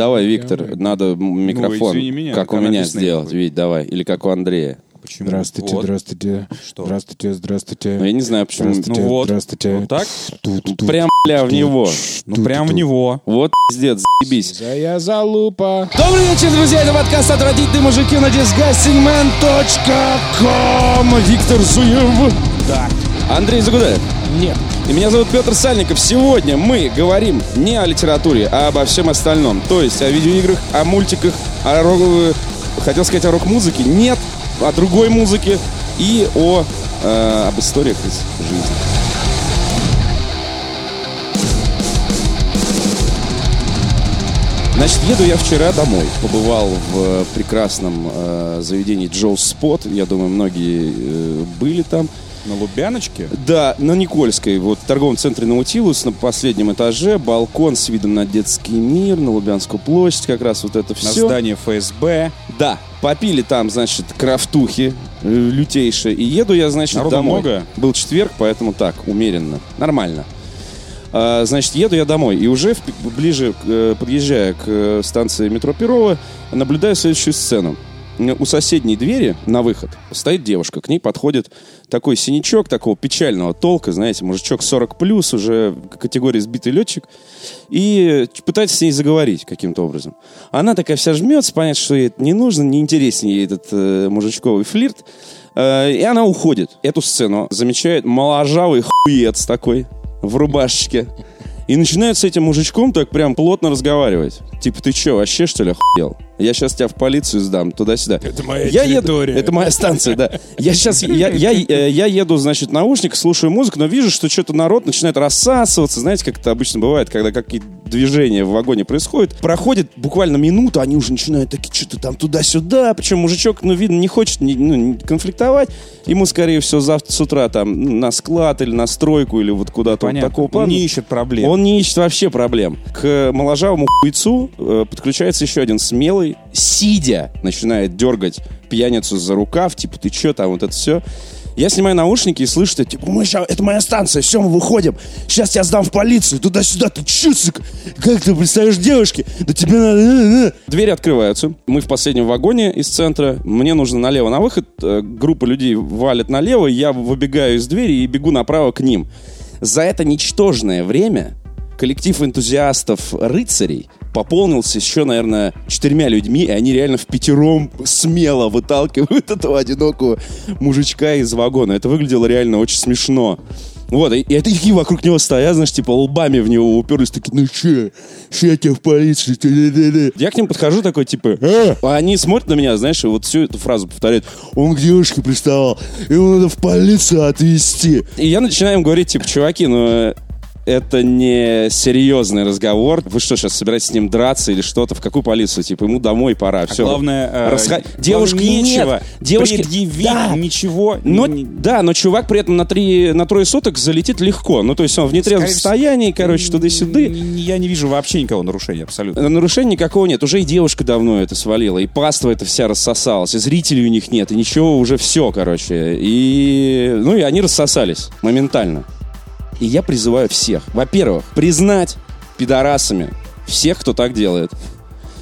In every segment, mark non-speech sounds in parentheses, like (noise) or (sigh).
давай, Виктор, надо м- микрофон, извини меня, как у меня написано сделать. Вить, давай. Или как у Андрея. Почему? Здравствуйте, Вот. здравствуйте. Что? Здравствуйте, здравствуйте. Ну, я не знаю, почему. Здравствуйте, Ну вот. здравствуйте. Вот так? Прям, бля, в него. Ну, прям в него. Вот пиздец, заебись. За я залупа. Добрый вечер, друзья, это подкаст «Отвратительные мужики» на disgustingman.com. Виктор Зуев. Да. Андрей Загудаев. Нет. И меня зовут Петр Сальников. Сегодня мы говорим не о литературе, а обо всем остальном. То есть о видеоиграх, о мультиках, о рок... Хотел сказать о рок-музыке. Нет, о другой музыке и о... э, об историях из жизни. Значит, еду я вчера домой. Побывал в э, прекрасном э, заведении Джоу Спот. Я думаю, многие э, были там. На Лубяночке? Да, на Никольской, вот в торговом центре Наутилус, на последнем этаже, балкон с видом на детский мир, на Лубянскую площадь, как раз вот это На все. здании ФСБ. Да, попили там, значит, крафтухи э, лютейшие, и еду я, значит, Народу домой. много? Был четверг, поэтому так, умеренно, нормально. А, значит, еду я домой, и уже в- ближе, э, подъезжая к э, станции метро Перова, наблюдаю следующую сцену. У соседней двери на выход стоит девушка. К ней подходит такой синячок такого печального толка, знаете, мужичок 40 плюс, уже категории сбитый летчик, и пытается с ней заговорить каким-то образом. Она такая вся жмется, понять, что ей это не нужно, не интересен ей этот э, мужичковый флирт, Э, и она уходит. Эту сцену замечает моложавый хуец такой в рубашечке. И начинает с этим мужичком так прям плотно разговаривать. Типа, ты что, вообще что ли охуел? Я сейчас тебя в полицию сдам, туда-сюда. Это моя я территория. Еду, это моя станция, да. Я сейчас, я, я, э, я еду, значит, в наушниках, слушаю музыку, но вижу, что что-то народ начинает рассасываться. Знаете, как это обычно бывает, когда какие-то движения в вагоне происходят. Проходит буквально минута, они уже начинают такие что-то там туда-сюда. Причем мужичок, ну, видно, не хочет ну, не конфликтовать. Ему, скорее всего, завтра с утра там на склад или на стройку или вот куда-то вот такого Он плана. не ищет проблем. Он не ищет вообще проблем. К моложавому хуйцу э, подключается еще один смелый, сидя, начинает дергать пьяницу за рукав, типа, ты че там, вот это все. Я снимаю наушники и слышу, что, типа, мы ща- это моя станция, все, мы выходим. Сейчас тебя сдам в полицию, туда-сюда, ты че, сука? Как ты представляешь девушки? Да тебе надо... э, э». Двери открываются. Мы в последнем вагоне из центра. Мне нужно налево на выход. Э, Группа людей валит налево. Я выбегаю из двери и бегу направо к ним. За это ничтожное время коллектив энтузиастов-рыцарей пополнился еще, наверное, четырьмя людьми, и они реально в пятером смело выталкивают (laughs) этого одинокого мужичка из вагона. Это выглядело реально очень смешно. Вот, и, и такие вокруг него стоят, знаешь, типа лбами в него уперлись, такие, ну че, че я тебя в полицию? Ты-ты-ты-ты». Я к ним подхожу такой, типа, «А?» А они смотрят на меня, знаешь, и вот всю эту фразу повторяют. Он к девушке приставал, его надо в полицию отвезти. И я начинаю им говорить, типа, чуваки, ну, э, это не серьезный разговор. Вы что, сейчас собираетесь с ним драться или что-то? В какую полицию? Типа, ему домой пора. Все. А главное, э, Расха- Девушки нечего нет. Девушки... предъявить Да. ничего. Но, Не- да, но чувак при этом на, три, на трое суток залетит легко. Ну, то есть он в нетрезвом Скорее состоянии, короче, туда-сюда. Н- Я не вижу вообще никакого нарушения, абсолютно. Нарушений никакого нет. Уже и девушка давно это свалила, и паства это вся рассосалась, и зрителей у них нет, и ничего, уже все, короче. И, ну, и они рассосались моментально. И я призываю всех, во-первых, признать пидорасами всех, кто так делает.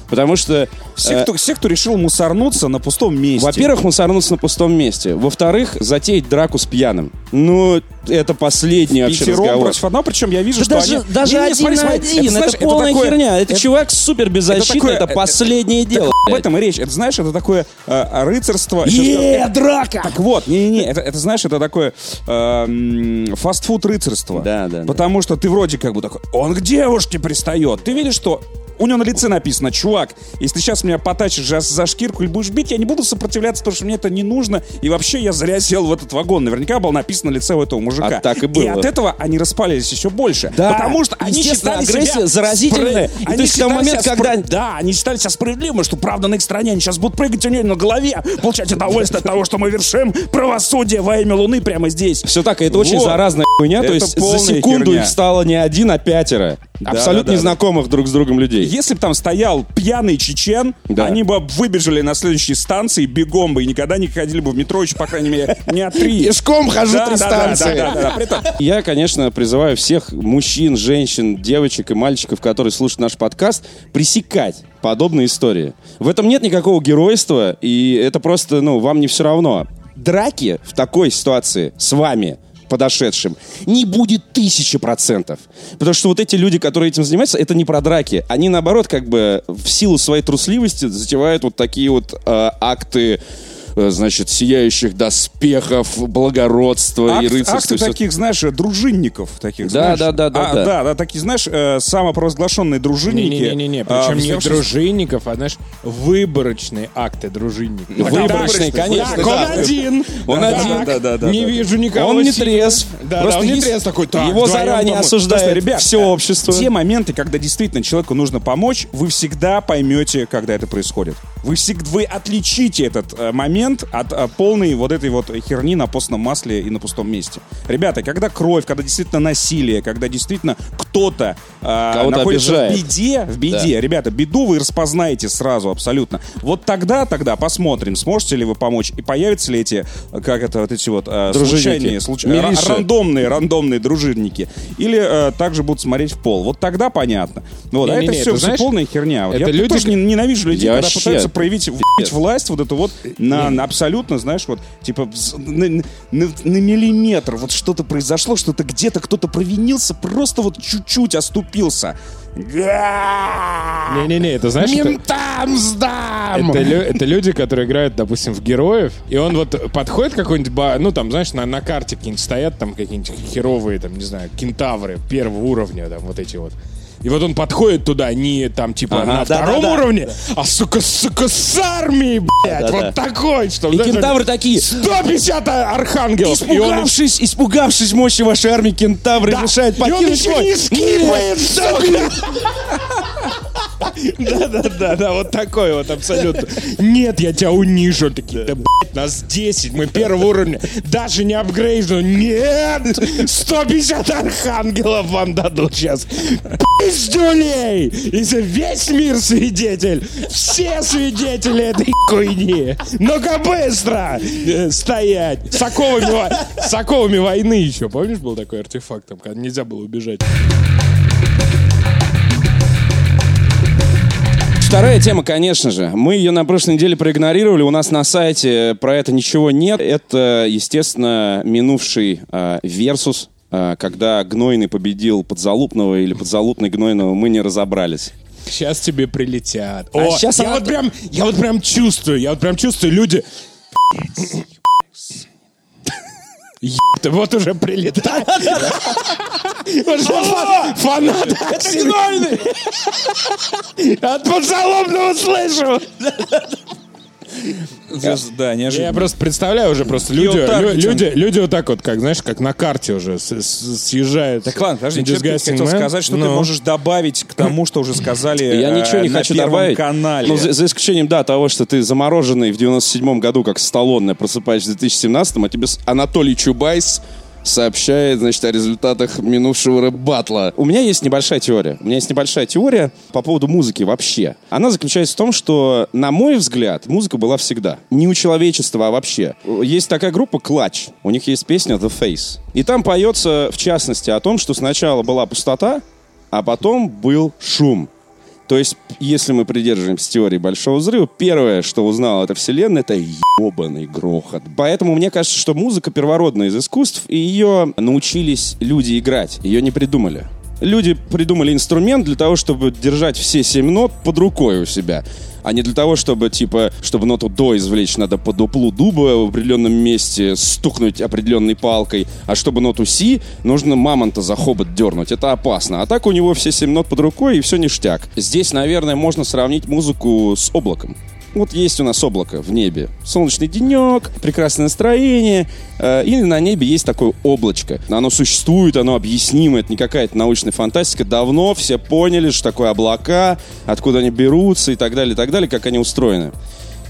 Потому что... Все, кто, все, кто решил мусорнуться на пустом месте. во-первых, мусорнуться на пустом месте. Во-вторых, затеять драку с пьяным. Ну, это последний вообще пятером разговор. против одного, причем я вижу, Да что даже, они... даже Не-не, один смотри, на смотри, один, это, знаешь, полная такое- херня. Это, это- чувак супер беззащитный, это, такое- последнее Так дело. об блядь. этом и речь. Это, знаешь, это такое э, рыцарство. Сейчас Е, драка! Так вот, не-не-не, это, это, знаешь, это такое э, фастфуд рыцарство. Да, да, да. Потому что ты вроде как бы такой, он к девушке пристает. Ты видишь, что у него на лице написано, чувак, если ты сейчас меня потачишь за, за шкирку или будешь бить, я не буду сопротивляться, потому что мне это не нужно. И вообще я зря сел в этот вагон. Наверняка было написано на лице у этого мужика. А так и было. И от этого они распалились еще больше. Да, Потому что они считали агрессия себя заразительная. И Они то есть считали момент, себя когда- спро- Да, они считали себя справедливыми, что правда на их стороне. Они сейчас будут прыгать у нее на голове, получать удовольствие от того, что мы вершим правосудие во имя Луны прямо здесь. Все так, и это очень заразная хуйня. То есть за секунду херня. их стало не один, а пятеро. Да, Абсолютно да, да, незнакомых друг с другом людей. Если бы там стоял пьяный чечен, Да. они бы выбежали на следующей станции бегом бы и никогда не ходили бы в метро еще, по крайней мере, не от три. Пешком хожу Да, три да, да, станции. да, да, да. При этом Я, конечно, призываю всех мужчин, женщин, девочек и мальчиков, которые слушают наш подкаст, пресекать подобные истории. В этом нет никакого геройства, и это просто, ну, вам не все равно. Драки в такой ситуации с вами подошедшим, не будет тысячи процентов. Потому что вот эти люди, которые этим занимаются, это не про драки. Они, наоборот, как бы в силу своей трусливости затевают вот такие вот э, акты значит, сияющих доспехов, благородства и Акт- рыцарства. акты и всё таких, знаешь, дружинников таких, Да, знаешь. да, да, да, А, да. да, да, такие, знаешь, э, самопровозглашенные дружинники. Не-не-не, а, причем не взявшись- дружинников, а, знаешь, выборочные акты дружинников. Выборочные, конечно, Так, да. он один. Он один. Да, да, да, Не да. вижу никого. Он не трезв. Да, Просто да, он не трезв такой. Так, Его заранее осуждает Просто, ребят, все э, общество. Те моменты, когда действительно человеку нужно помочь, вы всегда поймете, когда это происходит. Вы всегда вы отличите этот э, момент от э, полной вот этой вот херни на постном масле и на пустом месте. Ребята, когда кровь, когда действительно насилие, когда действительно кто-то Кого-то находится обижает. в беде, в беде, ребята, беду вы распознаете сразу абсолютно. Вот тогда, тогда посмотрим, сможете ли вы помочь и появятся ли эти, как это, вот эти вот э, случайные, случ- рандомные, рандомные дружинники. Или э, также будут смотреть в пол. Вот тогда понятно. Вот, а Не-не-не, это все, это, знаешь, полная херня. Вот это я люди- тоже не- ненавижу людей, Я когда вообще- пытаются проявить власть вот эту вот на, на абсолютно, знаешь, вот типа на, на- на миллиметр вот что-то произошло, что-то где-то кто-то провинился, просто вот чуть-чуть оступился. Не-не-не, это знаешь, это, Ментам сдам! это, лю- это люди, которые играют, допустим, в героев, и он вот подходит какой-нибудь, ба- ну там, знаешь, на, на карте какие-нибудь стоят там какие-нибудь херовые, там, не знаю, кентавры первого уровня, там, вот эти вот. И вот он подходит туда не там типа Ага, на да, втором да, да. уровне, а сука, сука, с армией, блядь, Да, вот да. такой, что... И знаешь, кентавры такие, 150 архангелов. И он Испугавшись, испугавшись мощи вашей армии, кентавры решают И он покинуть еще не скипает, Да-да-да, да, вот такой вот абсолютно. Нет, я тебя унижу. Такие, да, блядь, нас 10, мы первого уровня. Даже не апгрейжу. Нет! 150 архангелов вам дадут сейчас. Пиздюлей! И за весь мир свидетель. Все свидетели этой хуйни. Ну-ка быстро э, стоять. С оковами, с оковами войны еще. Помнишь, был такой артефакт, там, когда нельзя было убежать? Вторая тема, конечно же. Мы ее на прошлой неделе проигнорировали. У нас на сайте про это ничего нет. Это, естественно, минувший э, Версус, э, когда Гнойный победил Подзалупного или Подзалупный Гнойного, мы не разобрались. Сейчас тебе прилетят. А О, щас я она- вот прям, я вот прям чувствую, я вот прям чувствую, люди. Ебать, вот уже прилетает. (laughs) Фанат. Это гнойный. От подзалобного слышу. Да, Я неожиданно. просто представляю уже просто люди, лю- люди, люди вот так вот, как знаешь, как на карте уже с- с- съезжают. Так ладно, подожди, что ты хотел Man. сказать, что ты Ну. можешь добавить к тому, что уже сказали Я э, ничего не на хочу добавить. канале. Ну, за, за исключением, да, того, что ты замороженный в 97-м году, как Сталлоне, просыпаешься в 2017-м, а тебе Анатолий Чубайс сообщает, значит, о результатах минувшего рэп-батла. У меня есть небольшая теория. У меня есть небольшая теория по поводу музыки вообще. Она заключается в том, что, на мой взгляд, музыка была всегда. Не у человечества, а вообще. Есть такая группа Клатч. У них есть песня The Face. И там поется, в частности, о том, что сначала была пустота, а потом был шум. То есть, если мы придерживаемся теории Большого Взрыва, первое, что узнала эта вселенная, это ебаный грохот. Поэтому мне кажется, что музыка первородная из искусств, и ее научились люди играть, ее не придумали. Люди придумали инструмент для того, чтобы держать все семь нот под рукой у себя. А не для того, чтобы, типа, чтобы ноту до извлечь, надо по дуплу дуба в определенном месте стукнуть определенной палкой. А чтобы ноту си, нужно мамонта за хобот дернуть. Это опасно. А так у него все семь нот под рукой, и все ништяк. Здесь, наверное, можно сравнить музыку с облаком. Вот есть у нас облако в небе. Солнечный денек, прекрасное настроение. э, и на небе есть такое облачко. Оно существует, оно объяснимо. Это не какая-то научная фантастика. Давно все поняли, что такое облака, откуда они берутся и так далее, и так далее, как они устроены.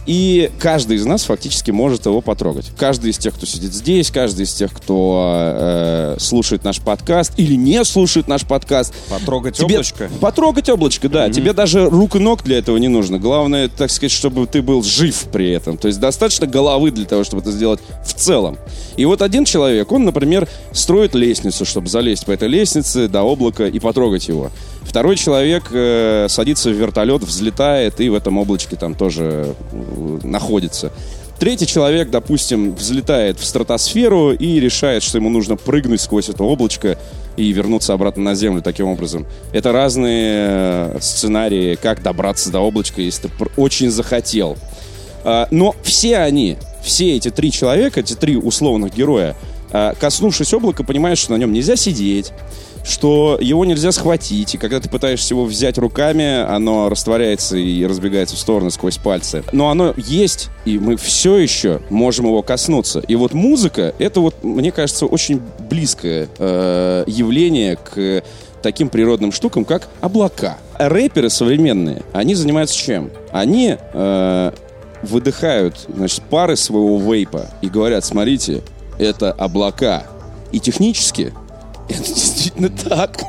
И каждый из нас фактически может его потрогать. Каждый из тех, кто сидит здесь, каждый из тех, кто э, слушает наш подкаст или не слушает наш подкаст. Потрогать Тебе- облачко? Потрогать облачко, да. Тебе даже рук и ног для этого не нужно. Главное, так сказать, чтобы ты был жив при этом. То есть достаточно головы для того, чтобы это сделать в целом. И вот один человек, он, например, строит лестницу, чтобы залезть по этой лестнице до облака и потрогать его. Второй человек э, садится в вертолет, взлетает и в этом облачке там тоже э, находится. Третий человек, допустим, взлетает в стратосферу и решает, что ему нужно прыгнуть сквозь это облачко и вернуться обратно на Землю таким образом. Это разные э, сценарии, как добраться до облачка, если ты очень захотел. А, Но все они, все эти три человека, эти три условных героя, а, коснувшись облака, понимают, что на нем нельзя сидеть, что его нельзя схватить, и когда ты пытаешься его взять руками, оно растворяется и разбегается в стороны сквозь пальцы. Но оно есть, и мы все еще можем его коснуться. И вот музыка, это вот, мне кажется, очень близкое э, явление к таким природным штукам, как облака. Рэперы современные, они занимаются чем? Они э, выдыхают, значит, пары своего вейпа и говорят, смотрите, это облака. И технически это действительно так.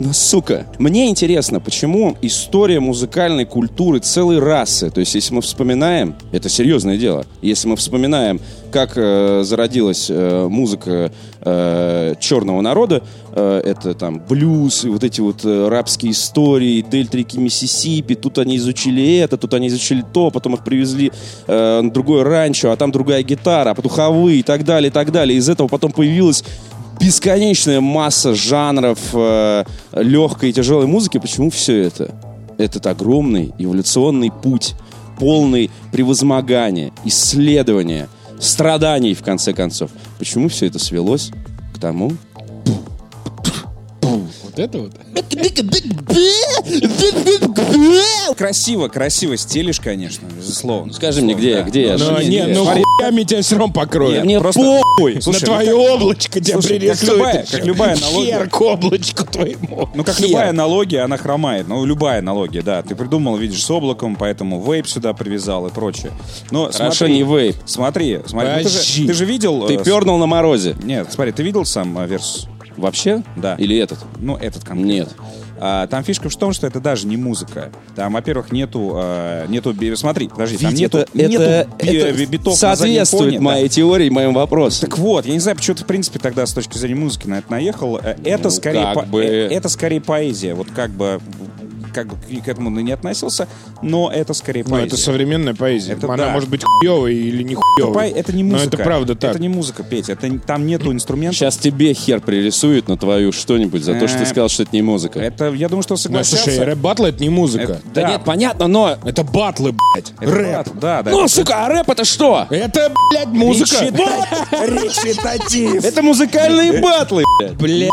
Но, сука, мне интересно, почему история музыкальной культуры целой расы, то есть если мы вспоминаем, это серьезное дело, если мы вспоминаем, как э, зародилась э, музыка э, черного народа, э, это там блюз и вот эти вот э, рабские истории, дельта реки Миссисипи, тут они изучили это, тут они изучили то, потом их привезли э, на другое ранчо, а там другая гитара, потуховые и так далее, и так далее. Из этого потом появилась бесконечная масса жанров э, легкой и тяжелой музыки. Почему все это? Этот огромный эволюционный путь, полный превозмогания, исследования, страданий, в конце концов. Почему все это свелось к тому, Вот это вот. Красиво, красиво стелишь, конечно, безусловно. Скажи мне, где я, где я? Смотри, не, ну хуями тебя все равно покроют. Мне просто- похуй. Слушай, На ну твое облачко тебя слушай, как пририсуют. как любая аналогия. Хер к облачку твоему. Ну, как Хер. любая аналогия, она хромает. Ну, любая аналогия, да. Ты придумал, видишь, с облаком, поэтому вейп сюда привязал и прочее. Но Хорошо, смотри, не вейп. Смотри, смотри. ну, ты, же, Подожди. ты же видел... Ты э, пернул на морозе. Нет, смотри, ты видел сам э, Versus? Вообще? Да. Или этот? Ну, этот конкретно. Нет. А, там фишка в том, что это даже не музыка. Там, во-первых, нету... э, нету смотри, подожди, там Ведь нету, это, нету это, би- это би- битов на соответствует фоне, да. моей теории, моим вопросам. Так вот, я не знаю, почему ты, в принципе, тогда с точки зрения музыки на это наехал. Э, Это, Ну, скорее, по- бы. э, это скорее поэзия. Вот как бы как бы к этому не относился, но это скорее Ну, поэзия. это современная поэзия. Это Она да. может быть хуевой или не хуевой. это не Но музыка. это правда так. Это не музыка, Петя. Это, там нету инструментов. Сейчас тебе хер пририсуют на твою что-нибудь за то, что ты Э, сказал, что это не музыка. Это, я думаю, что Ну, согласятся. слушай, рэп-батл это не музыка. Это- да, да. нет, понятно, но... Это батлы, блядь. Рэп. Да, да. Ну, это- сука, а рэп это что? Это, блядь, музыка. Речитатив. Это музыкальные батлы, блядь. Блядь.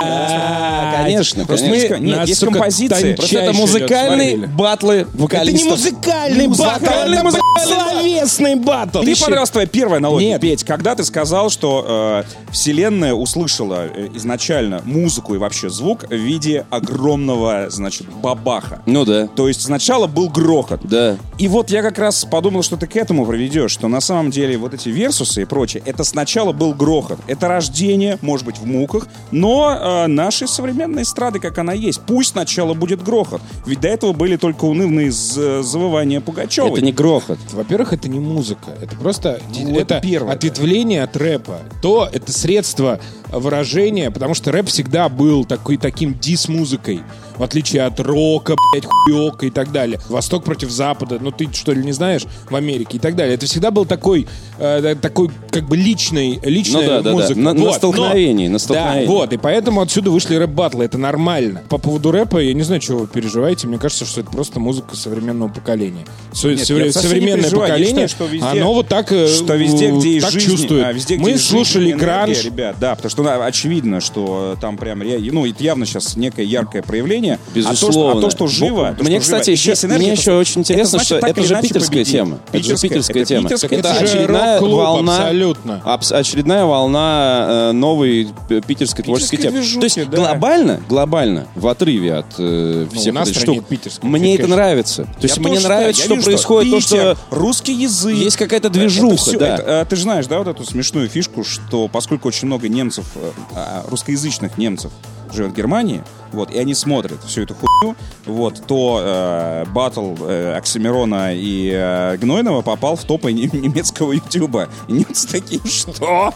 Конечно, Просто конечно. мы- нет, нас, есть сука, композиции. Просто это смотрели. батлы Это вокалистов. не музыкальный батл, Музыкальный, это музыкальный словесный батл. Мне понравилась твоя первая аналогия, Нет. Петь, когда ты сказал, что э, Вселенная услышала э, изначально музыку и вообще звук в виде огромного, значит, бабаха. Ну да, То есть сначала был грохот. да. И вот я как раз подумал, что ты к этому приведешь, что на самом деле вот эти версусы и прочее, это сначала был грохот. Это рождение, может быть, в муках, но э, нашей современной эстрады, как она есть, пусть сначала будет грохот. Ведь до этого были только унывные завывания Пугачевой. Это не грохот. Во-первых, это не музыка. Это просто Ну, это это первое, ответвление от рэпа. То это средство выражения, потому что рэп всегда был такой, таким дис-музыкой. В отличие от рока, блядь, хуёка и так далее. Восток против Запада. Ну ты что ли не знаешь? В Америке и так далее. Это всегда был такой, э, такой как бы личный, личная Ну да, да, да. музыка. На- на Вот, столкновении, но- на столкновении. Да, вот. И поэтому отсюда вышли рэп-батлы. Это нормально. По поводу рэпа, я не знаю, чего вы переживаете. Мне кажется, что это просто музыка современного поколения. Со- Нет, совре- современное. Я поколение, считаю, что везде- оно вот так, э, что везде, где есть так жизнь, чувствует. а, везде, где Мы слушали жизнь, энергия, гранж. ребят, да, потому что ну, очевидно, что э, там прям, ну, это явно сейчас некое яркое проявление. Безусловно. А то, что, а то, что живо, то, Мне, что живо, кстати, еще, есть энергия, мне это- еще очень интересно, значит, что это же питерская победим. тема. Это же Питерская- питерская это тема. питерская Это же очередная волна, абсолютно. абс- очередная волна э, новой э, питерской творческой темы. движухи, То есть да. глобально, глобально, в отрыве от э, Ну, всех у нас этих штук, мне это нравится. То есть мне нравится, что происходит то, что русский язык. есть какая-то Это движуха, да. это, а, ты же знаешь, да, вот эту смешную фишку, что поскольку очень много немцев, э, а, русскоязычных немцев живет в Германии, вот, и они смотрят всю эту хуйню, вот, то э, батл э, Оксимирона и э, Гнойного попал в топы не- немецкого ютуба. И немцы такие, что?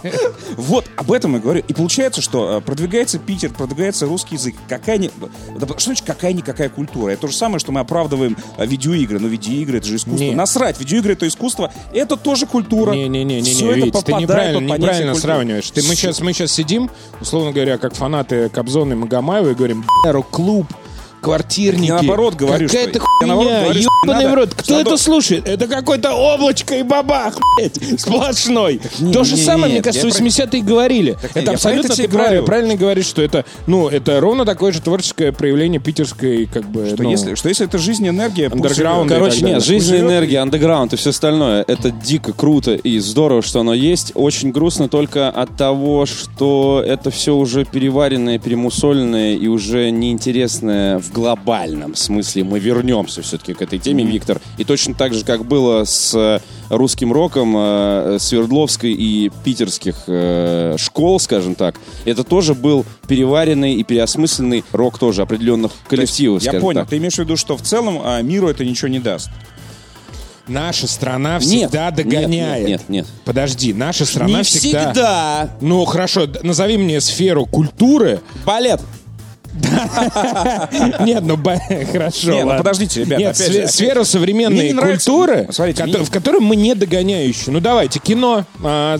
Вот, об этом я говорю. И получается, что э, продвигается Питер, продвигается русский язык. Какая не... Что значит какая-никакая культура? Это то же самое, что мы оправдываем э, видеоигры. Но видеоигры — это же искусство. Не. Насрать, видеоигры — это искусство. Это тоже культура. Не-не-не, Всё это Вить, ты неправильно, неправильно сравниваешь. Ты, мы, сейчас, мы сейчас сидим, условно говоря, как фанаты Кобзона и Магомаева, и говорим, «Бля, рок-клуб, квартирники. Я наоборот говорю, Какая-то хуйня, ебаный надо- в рот. Кто что это надо- слушает? Это какое-то облачко и бабах, блядь, сплошной. не- То же не- самое, нет, мне кажется, я про- 80-е говорили. я это абсолютно это ты говорю. правильно говоришь, что это, ну, это ровно такое же творческое проявление питерской, как бы, Что, ну, если, что если это жизнь, энергия, Андерграунд. Короче, так нет, жизнь, энергия, андеграунд и все остальное. Это дико круто и здорово, что оно есть. Очень грустно только от того, что это все уже переваренное, перемусоленное и уже неинтересное в глобальном смысле. Мы вернемся все-таки к этой теме, Виктор. И точно так же, как было с э, русским роком э, Свердловской и питерских э, школ, скажем так, это тоже был переваренный и переосмысленный рок тоже определенных коллективов, Я скажем понял. так. Ты имеешь в виду, что в целом а, миру это ничего не даст. Наша страна всегда Нет, догоняет. нет, нет, нет. Подожди, наша страна Не всегда... всегда. Ну, хорошо, назови мне сферу культуры. Балет. (laughs) Нет, ну, хорошо, ну, подождите, ребята, Нет. Мне современной культуры, в которой мы не догоняющие. Ну, давайте, кино, а,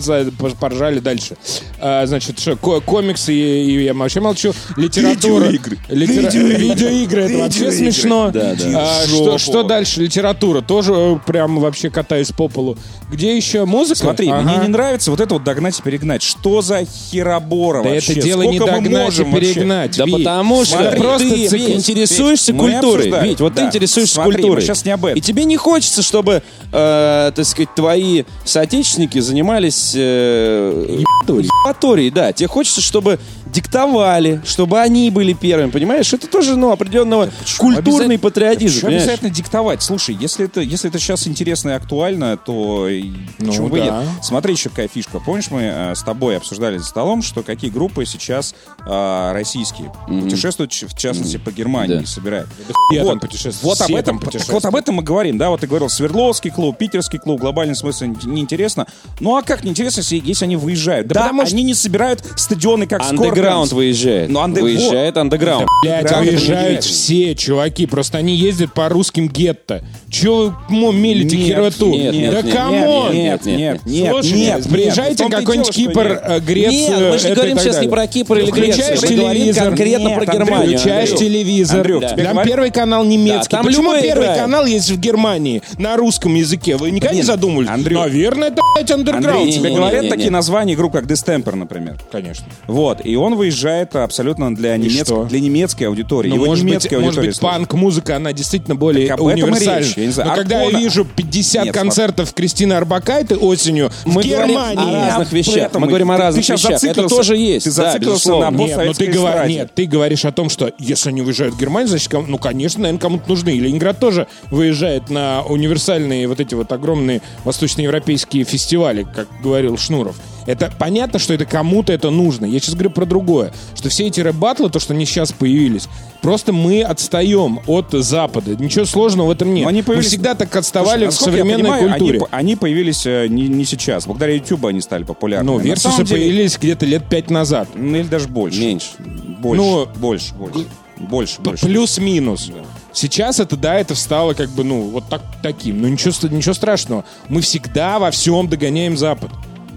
поржали дальше. А, значит, что, ко- комиксы, и, я вообще молчу, литература. Видеоигры. Это вообще смешно. Да, да. А, что, дальше? Литература. Тоже э, прям вообще катаюсь по полу. Где еще музыка? Смотри, мне не нравится вот это вот догнать и перегнать. Что за херобора вообще? это дело не Сколько мы догнать и перегнать. Да Вить. Потому что Смотри, просто ты, ты Вить, интересуешься Вить, культурой. Ведь вот ты Да. интересуешься Смотри, культурой. щас не об этом. И тебе не хочется, чтобы, э, так сказать, твои соотечественники занимались э, ебаторией, да. Тебе хочется, чтобы диктовали, чтобы они были первыми, понимаешь? Это тоже, ну, определенного культурный Обязательно- патриотизм, Почему понимаешь? обязательно диктовать? Слушай, если это, если это сейчас интересно и актуально, то и почему бы да. нет? Смотри, еще какая фишка. Помнишь, мы э, с тобой обсуждали за столом, что какие группы сейчас э, российские путешествуют, ч- в частности, по Германии, Да. собирают. там Вот, путешествуют. вот об этом, путешествуют. вот об этом мы говорим, да, вот ты говорил, Свердловский клуб, Питерский клуб, в глобальном смысле не- неинтересно. Ну а как неинтересно, если, если они выезжают? Да, потому что- они не собирают стадионы, как Андеграунд выезжает. Ну, анде- Выезжает андеграунд. Блять, Правда, выезжают все чуваки, просто они ездят по русским гетто. Че вы мелите Нет, хероту? нет, нет, да нет, come on! нет, нет, нет, нет, Слушайте, нет, приезжайте нет, какой-нибудь Кипр, нет. э, Грецию. Нет, мы же не говорим сейчас не про Кипр или Включаешь Грецию. Мы говорим конкретно Нет, про Германию. Включаешь телевизор. Там первый канал немецкий. Да, Почему первый канал есть в Германии на русском языке? Вы никогда не Нет, задумывались? Наверное, это, блядь, андерграунд. Тебе говорят такие названия групп, как Distemper, например. Конечно. Вот, и он выезжает абсолютно для, немец- что? для немецкой аудитории. Ну, Его может быть, немецкая может аудитория быть, слушает. панк-музыка, она действительно более Так об универсальна. речь, я. Но когда я вижу 50 Нет, концертов Кристины Арбакайте осенью Мы в Германии... о разных вещах. Мы говорим о разных ты вещах. Это тоже есть. ты да, зациклился безусловно. на Нет, ну ты, говор- нет, ты говоришь о том, что если они выезжают в Германию, значит, кому- ну, конечно, наверное, кому-то нужны. И Ленинград тоже выезжает на универсальные вот эти вот огромные восточноевропейские фестивали, как говорил Шнуров. Это понятно, что это кому-то это нужно. Я сейчас говорю про другое. Что все эти рэп-баттлы, то, что они сейчас появились, просто мы отстаем от Запада. Ничего сложного в этом нет. Но они мы появились- всегда так отставали Слушай, в современной понимаю, культуре. Они, они появились э, не, не сейчас. Благодаря YouTube они стали популярны. Ну, версусы деле- появились где-то лет пять назад. Ну, или даже больше. Меньше. Больше. Ну, больше, больше. Больше, больше. Плюс-минус. Сейчас это, да, это стало как бы, ну, вот так, таким. Ну, ничего, ничего страшного. Мы всегда во всем догоняем Запад.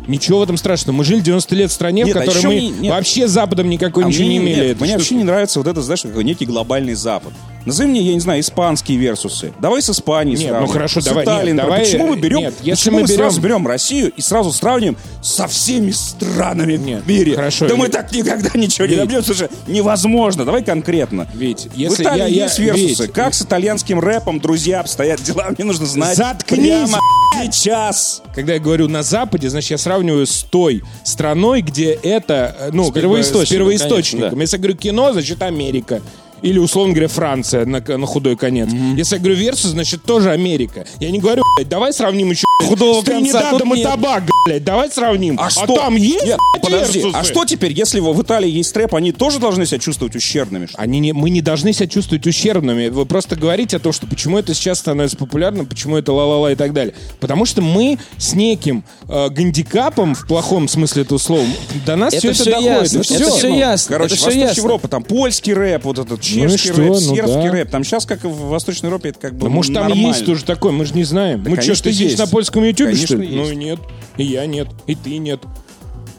Ничего в этом страшного. Мы жили 90 лет в стране, Нет, в а которой еще мы нет. вообще Западом никакой А ничего мне не имели. нет, Это мне что- вообще не нравится вот это, знаешь, какой некий глобальный Запад. Назови мне, я не знаю, испанские версусы. Давай с Испанией Нет, сравним. ну хорошо, с давай, Италией, нет, например. давай, Почему мы берем, нет, если почему мы мы, берем- сразу берем Россию и сразу сравним со всеми странами Нет, в мире? хорошо, Да мы Вить. так никогда (laughs) ничего не Вить. добьемся же. Невозможно. Давай конкретно. Ведь, в если Италии я- я- есть версусы. Вить. Как с итальянским рэпом, друзья, обстоят дела? Мне нужно знать Заткнись, прямо сейчас. Когда я говорю на Западе, значит, я сравниваю с той страной, где это, э, ну, С первоисточником, с первоисточником. конечно, да. Если я говорю кино, значит, Америка. Или, условно говоря, Франция на, на худой конец. Если я говорю версус, значит тоже Америка. Я не говорю, блядь, давай сравним еще Худого с конца Тринидадом и. Тобаго, блядь, давай сравним. А, что? там есть, Нет, блядь, подожди, версусы? а что теперь, если в Италии есть трэп, они тоже должны себя чувствовать ущербными? что? Они не, мы не должны себя чувствовать ущербными. Вы просто говорите о том, что почему это сейчас становится популярным, почему это ла-ла-ла и так далее. Потому что мы с неким э, гандикапом, в плохом смысле этого слова, до нас все это всё доходит. ясно, и это всё. всё ясно. Короче, это всё Восточная ясно. Европа, там польский рэп, вот этот чешский что, рэп, ну сербский да. рэп. Там сейчас, как и в Восточной Европе, это как бы Да может там нормально. есть тоже такое, мы же не знаем. мы конечно, что, ты сидишь есть. на польском ютубе, Конечно, что ли? есть. Ну и нет. И я нет. И ты нет.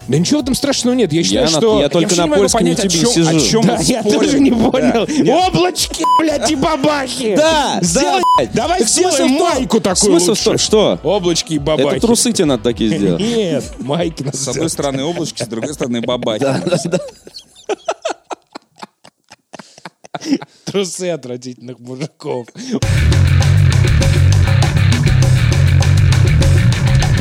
Да ничего в этом страшного нет. Я считаю, Я на- что... я только вообще на не могу польском понять, о ютубе чем- сижу. о чем Да, мы я спорим. тоже не Да. понял. Облачки, блядь, и бабахи. Да, Сделай, да, давай Так сделаем майку такую Смысл в лучше. что? Облачки и бабахи. Это трусы тебе надо такие (laughs) сделать. Нет, майки надо С одной стороны облачки, с другой стороны бабахи. (laughs) Трусы отвратительных мужиков.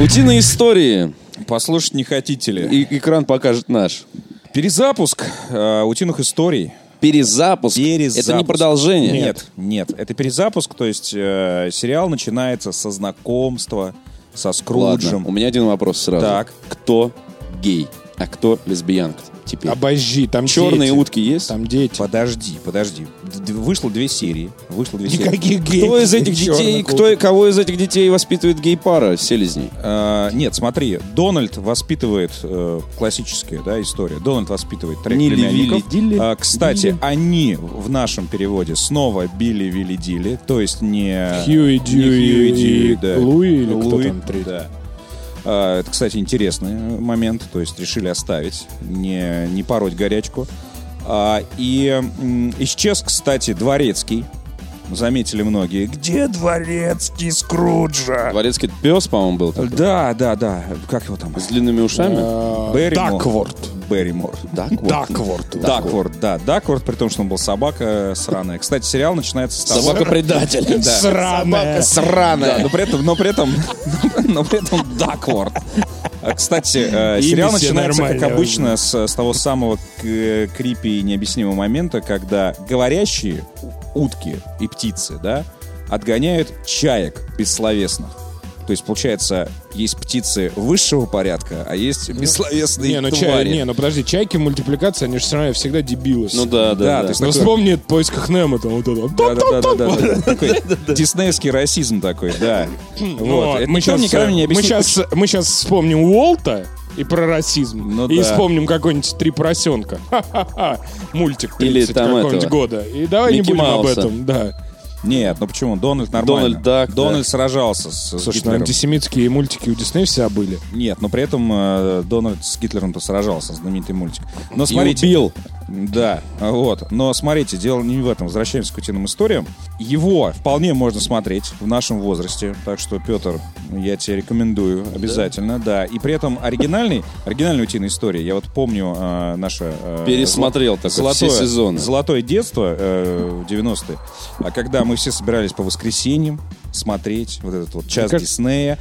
Утиные истории. Послушать не хотите ли? И экран покажет наш. Перезапуск э, утиных историй. Перезапуск. Перезапуск. Это не продолжение. Нет, нет, это перезапуск, то есть э, сериал начинается со знакомства со Ладно, Скруджем. у меня один вопрос сразу. Так. Кто гей, а кто лесбиянка теперь? Обожди, там Черные дети. утки есть? Там дети. Подожди, подожди. Д- Вышло две серии. Вышло две серии. Никаких геев. Кто из этих детей, кто, кого из этих детей воспитывает гей-пара селезней? Э, нет, смотри, Дональд воспитывает э, классическая да, история. Дональд воспитывает троих Нилли, племянников. Вилли, Дилли. А, кстати, Дилли. они в нашем переводе снова Билли, Вилли, Дилли. То есть не Хьюи, Дьюи и Дьюи, да. Луи или кто Луи, там третий? Да. А, Это, кстати, интересный момент. То есть решили оставить, не, не пороть горячку. А, И исчез, кстати, Дворецкий. Заметили многие. Где Дворецкий Скруджа? Дворецкий пес, по-моему, был такой. Да, да, да. Как его там? С длинными ушами. Дакворд. Берримор. Дакворд. Дакворд. Дакворд, да. Дакворд, при том, что он был собака сраная. Кстати, сериал начинается с того... Собака-предатель. Да. Сраная. Да, Сраная. но при этом, но при этом, (laughs) но при этом Дакворд. Кстати, э, Имя сериал начинается, как обычно, с, с того самого к- крипи и необъяснимого момента, когда говорящие утки и птицы, да, отгоняют чаек бессловесных. То есть, получается, есть птицы высшего порядка, а есть бессловесные Не, ну, чай, твари. не, ну подожди, чайки в мультипликации, они же все равно всегда дебилы. Ну да, Да, да, то да. есть Ну такой- вспомни в поисках Немо там вот это. Да, да, да, да, да, да. Такой (laughs) диснеевский расизм такой, да. Ну, Вот. Мы сейчас, сейчас вспомним Уолта и про расизм. Ну и да. вспомним какой-нибудь «Три поросенка». (laughs) Ха-ха-ха. Мультик 30 Или там какого-нибудь года. И давай Микки не будем об Мауса. этом. Да. Нет, ну почему? Дональд нормально. Дональд Дак, Дональд сражался с, Слушай, ну, Гитлером. антисемитские мультики у Диснея всегда были. Нет, но при этом э, Дональд с Гитлером-то сражался, знаменитый мультик. Но И смотрите... убил. Да, вот. Но смотрите, дело не в этом. Возвращаемся к утиным историям. Его вполне можно смотреть в нашем возрасте. Так что, Петр, я тебе рекомендую обязательно. Да. И при этом оригинальный, оригинальная утиная история. Я вот помню э, наше... э, Пересмотрел такой золотое, все сезоны. Золотое детство э, в 90-е. А когда мы все собирались по воскресеньям смотреть вот этот вот час Диснея.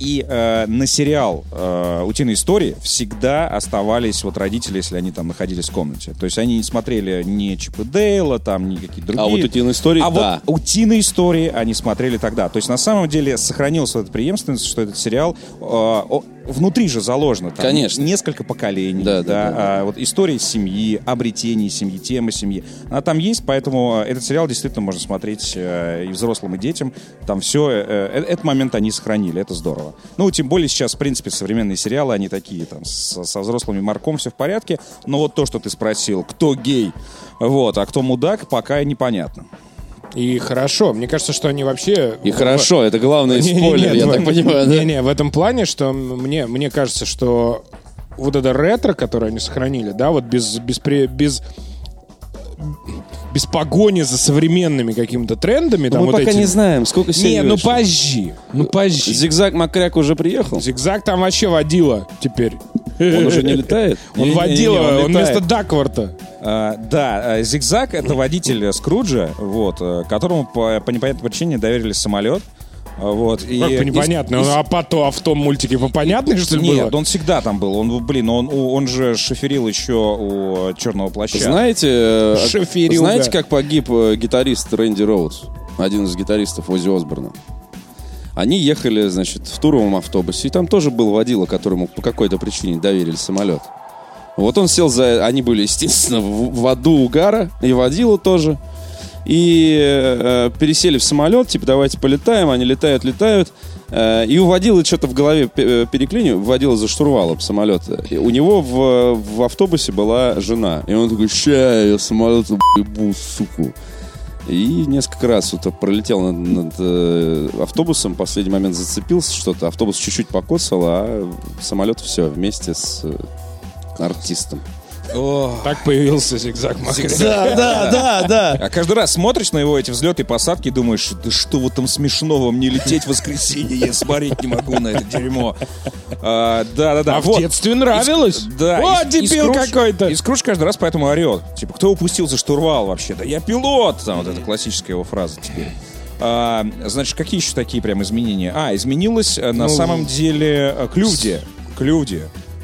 И э, на сериал э, «Утиные истории» всегда оставались вот родители, если они там находились в комнате. То есть они не смотрели ни Чип и Дейла, там, ни какие другие. А вот утиные истории, А да. вот «Утиные истории» они смотрели тогда. То есть на самом деле сохранилась вот эта преемственность, что этот сериал э, внутри же заложено. Там Конечно. Несколько поколений. Да, да, да, да. а, вот история семьи, обретение семьи, тема семьи. Она там есть, поэтому э, этот сериал действительно можно смотреть э, и взрослым, и детям. Там все, э, э, этот момент они сохранили, это здорово. Ну, тем более сейчас, в принципе, современные сериалы, они такие, там, со, со взрослыми марком все в порядке. Но вот то, что ты спросил, кто гей, вот, а кто мудак, пока непонятно. И хорошо. Мне кажется, что они вообще... И хорошо, это главный (laughs) Не-не-не, спойлер, я в- так понимаю, да? Не-не, в этом плане, что мне, мне кажется, что вот это ретро, которое они сохранили, да, вот без, без, без, без погони за современными какими-то трендами, там Мы вот пока эти- не знаем, сколько серий Не, ну позжи, ну позжи. Зигзаг Макряк уже приехал? Зигзаг там вообще водила теперь. Он (laughs) уже не летает? Он водила, он вместо Дакворта. А, да, а, Зигзаг — это водитель Скруджа, вот, э, которому по, по непонятной причине доверили самолет. А, Вот, и, Как и- непонятно. и- а потом, а в том мультике понятно, что ли, Нет, было? он всегда там был. Он, блин, он, он же шоферил еще у Черного плаща. Знаете, э, Шоферюга. знаете, как погиб э, гитарист Рэнди Роуз? Один из гитаристов Оззи Осборна. Они ехали, значит, в туровом автобусе, и там тоже был водила, которому по какой-то причине доверили самолет. Вот он сел за... Они были, естественно, в, в аду угара, и водила тоже. И э, пересели в самолет, типа, давайте полетаем. Они летают, летают. Э, и у водилы что-то в голове э, переклинил, водила за штурвалом самолета. И у него в, в автобусе была жена. И он такой, ща, я самолетом ебу, суку. И несколько раз вот пролетел над, над, э, автобусом, последний момент зацепился что-то, автобус чуть-чуть покоцал, а самолет все вместе с э, артистом. Так появился зигзаг Макрей. Да, да, да, да. А каждый раз смотришь на его эти взлеты и посадки и думаешь, да что вот там смешного, мне лететь в воскресенье, я смотреть не могу на это дерьмо. А, Да-да-да. А в вот. детстве нравилось? Да. О, и- дебил какой-то. И Скрудж каждый раз поэтому орет. Типа, кто упустил за штурвал вообще? Да я пилот! Там вот эта классическая его фраза теперь. А, значит, какие еще такие прям изменения? А, изменилось э, на Ну, самом деле э, Клювди.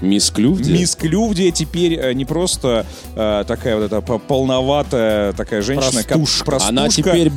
Клювди. Мисс Клювди. Мисс Клювдия теперь э, не просто э, такая вот эта по- полноватая такая женщина, как простушка. Она теперь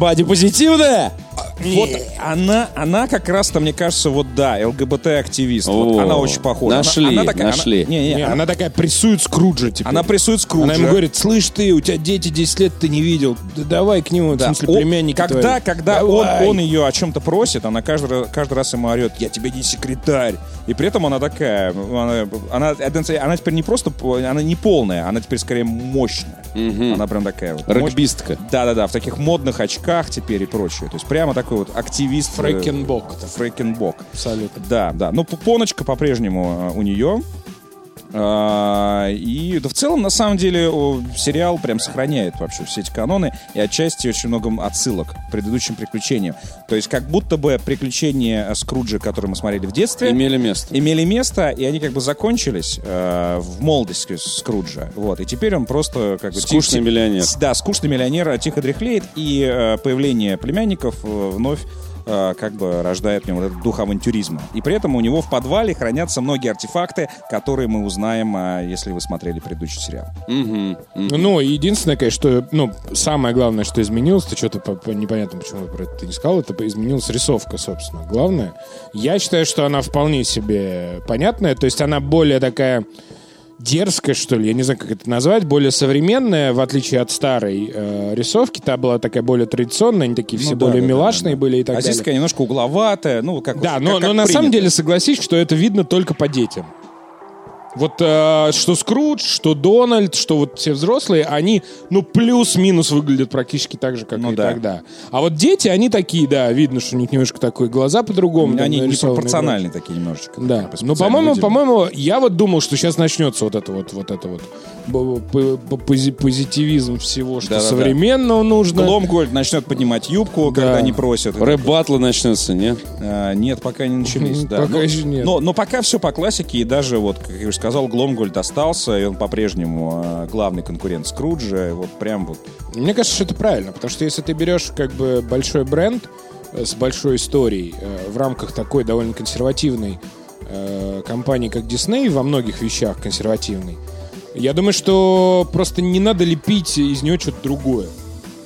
бади-позитивная? Вот она, она как раз-то, мне кажется, вот да, ЛГБТ-активист. Вот О, она очень похожа. Она- нашли, она, такая, нашли. Она, не, не, Не, она, она такая прессует Скруджа теперь. она прессует Скруджа. Она ему говорит, слышь ты, у тебя дети 10 лет ты не видел. Да давай к нему, в Да. смысле, Он- племянники когда, твои. когда Давай. он, он ее о чем-то просит, она каждый, раз- каждый раз ему орет, я тебе не секретарь. И при этом она такая, она, она, она теперь не просто, она не полная, она теперь скорее мощная. Она прям такая вот. Регбистка. Да-да-да, в таких модных очках теперь и прочее. То есть прямо такой вот активист. э, Фрэкенбок. Фрэкенбок. Абсолютно. Да, да. Но поночка по-прежнему э, у нее. А, И да, в целом, на самом деле, сериал прям сохраняет вообще все эти каноны и отчасти очень много отсылок к предыдущим приключениям. То есть как будто бы приключения Скруджа, которые мы смотрели в детстве, Имели место. имели место, и они как бы закончились э, в молодости Скруджа. Вот. И теперь он просто как бы... Скучный ти- миллионер. Да, скучный миллионер э, тихо дряхлеет, и э, появление племянников э, вновь как бы рождает в нем вот этот дух авантюризма. И при этом у него в подвале хранятся многие артефакты, которые мы узнаем, э, если вы смотрели предыдущий сериал. Ну, единственное, конечно, что, ну, самое главное, что изменилось, то что-то по- по- непонятно, почему я про это не сказал, это изменилась рисовка, собственно. Главное. Я считаю, что она вполне себе понятная, то есть она более такая дерзкая, что ли, я не знаю, как это назвать, более современная, в отличие от старой э, рисовки. Та была такая более традиционная, они такие все Ну да, более да, милашные да, да. были и так а здесь далее. такая немножко угловатая, ну, как Да, как- но, как но на принято. самом деле согласись, что это видно только по детям. Вот э, что Скрудж, что Дональд, что вот все взрослые, они, ну, плюс-минус выглядят практически так же, как Ну и да. тогда. А вот дети, они такие, да, видно, что у них немножко такой глаза по-другому. там Они нарисованы, непропорциональные такие немножечко. да. Бы Ну, по-моему, по-моему, я вот думал, что сейчас начнется вот это вот, вот это вот позитивизм всего, что Да-да-да. современно нужно. Гломгольд начнет поднимать юбку, когда они просят. Рэп-батлы начнется, нет? А, нет, пока не начались. (laughs) да. Пока но, еще нет. Но, но пока все по классике, и даже, вот, как я уже сказал, Гломгольд остался, и он по-прежнему а, главный конкурент Скруджа. Вот прям вот. Мне кажется, что это правильно, потому что если ты берешь как бы большой бренд э, с большой историей э, в рамках такой довольно консервативной э, компании, как Disney, во многих вещах консервативной, я думаю, что просто не надо лепить из нее что-то другое.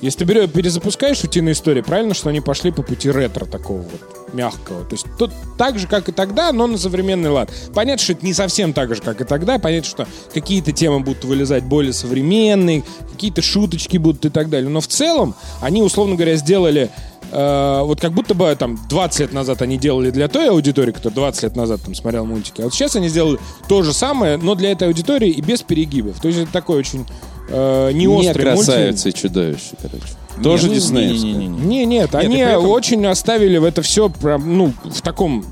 Если ты берешь, перезапускаешь утиные истории, правильно, что они пошли по пути ретро такого вот мягкого. То есть тут так же, как и тогда, но на современный лад. Понятно, что это не совсем так же, как и тогда. Понятно, что какие-то темы будут вылезать более современные, какие-то шуточки будут и так далее. Но в целом они, условно говоря, сделали э, вот как будто бы там 20 лет назад они делали для той аудитории, которая 20 лет назад там смотрел мультики, а вот сейчас они сделали то же самое, но для этой аудитории и без перегибов. То есть это такой очень э, не Не острый красавица и чудовище, короче. Тоже Не, ну, диснеевская. не-не-не-не. Не, нет, они при этом- очень оставили в это все прям, ну, в таком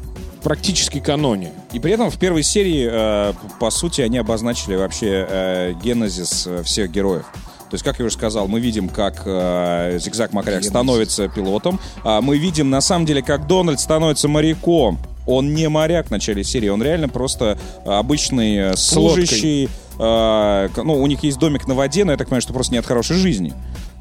практически каноне. И при этом в первой серии, э, по сути, они обозначили вообще э, генезис э, всех героев. То есть, как я уже сказал, мы видим, как э, Зигзаг Макряк становится пилотом. А мы видим, на самом деле, как Дональд становится моряком. Он не моряк в начале серии, он реально просто обычный э, служащий. э, ну, у них есть домик на воде, но я так понимаю, что просто нет хорошей жизни.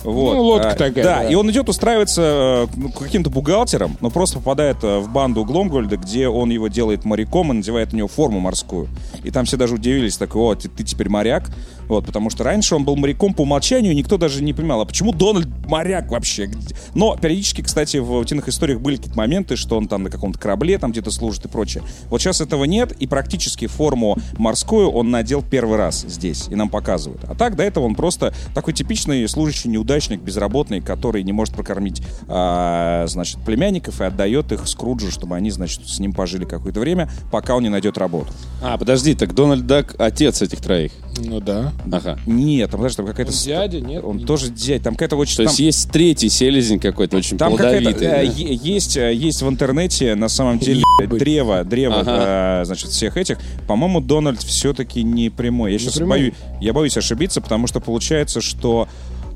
Вот. Ну, лодка А, такая, Да, да. и он идет устраиваться э, ну, каким-то бухгалтером, но просто попадает э, в банду Гломгольда, где он его делает моряком и надевает на него форму морскую. И там все даже удивились, так, о, ты, ты теперь моряк. Вот, потому что раньше он был моряком по умолчанию, никто даже не понимал, а почему Дональд моряк вообще? Но периодически, кстати, в утиных историях были какие-то моменты, что он там на каком-то корабле там где-то служит и прочее. Вот сейчас этого нет, и практически форму морскую он надел первый раз здесь, и нам показывают. А так, до этого он просто такой типичный служащий неудачник, безработный, который не может прокормить, а, значит, племянников и отдает их Скруджу, чтобы они, значит, с ним пожили какое-то время, пока он не найдет работу. А, подожди, так Дональд Дак отец этих троих. Ну да. Ага. Нет, там, подожди, там какая-то... Он дядя, нет? Он тоже дядя. Там какая-то очень... То есть там- есть третий селезень какой-то очень Там плодовитый. э, да? есть, э, есть в интернете на самом деле древо, древо, Ага. э, значит, всех этих. По-моему, Дональд все-таки не прямой. Я сейчас прямой? боюсь, я боюсь ошибиться, потому что получается, что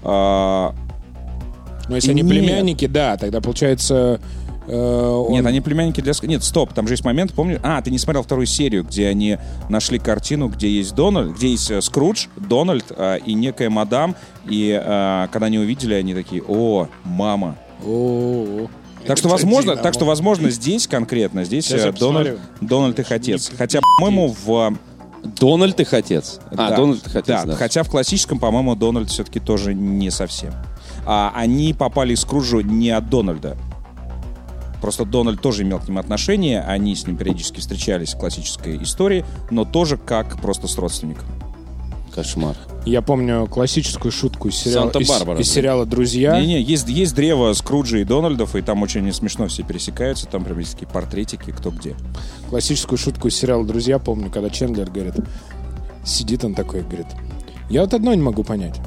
Но если они Нет. племянники, да, тогда получается... э, он- нет, они племянники для нет, стоп, там же есть момент, помнишь? А, ты не смотрел вторую серию, где они нашли картину, где есть Дональд, где есть э, Скрудж, Дональд э, и некая мадам, и э, когда они увидели, они такие, о, мама. О-о-о. Так что, возможно, так что, возможно, здесь конкретно, здесь э, Дональд. Дональд их отец. Хотя, по-моему, в... Дональд их отец. А, да, Дональд их отец, да, да. хотя в классическом, по-моему, Дональд все-таки тоже не совсем. А они попали из Кружу не от Дональда. Просто Дональд тоже имел к ним отношение, они с ним периодически встречались в классической истории, но тоже как просто с родственником. Кошмар. Я помню классическую шутку из сериала, из, Санта-Барбара, из да. сериала «Друзья». Не-не, есть, есть древо Скруджа и Дональдов, и там очень смешно все пересекаются, там прям есть такие портретики, кто где. Классическую шутку из сериала «Друзья» помню, когда Чендлер говорит, сидит он такой, говорит, я вот одно не могу понять.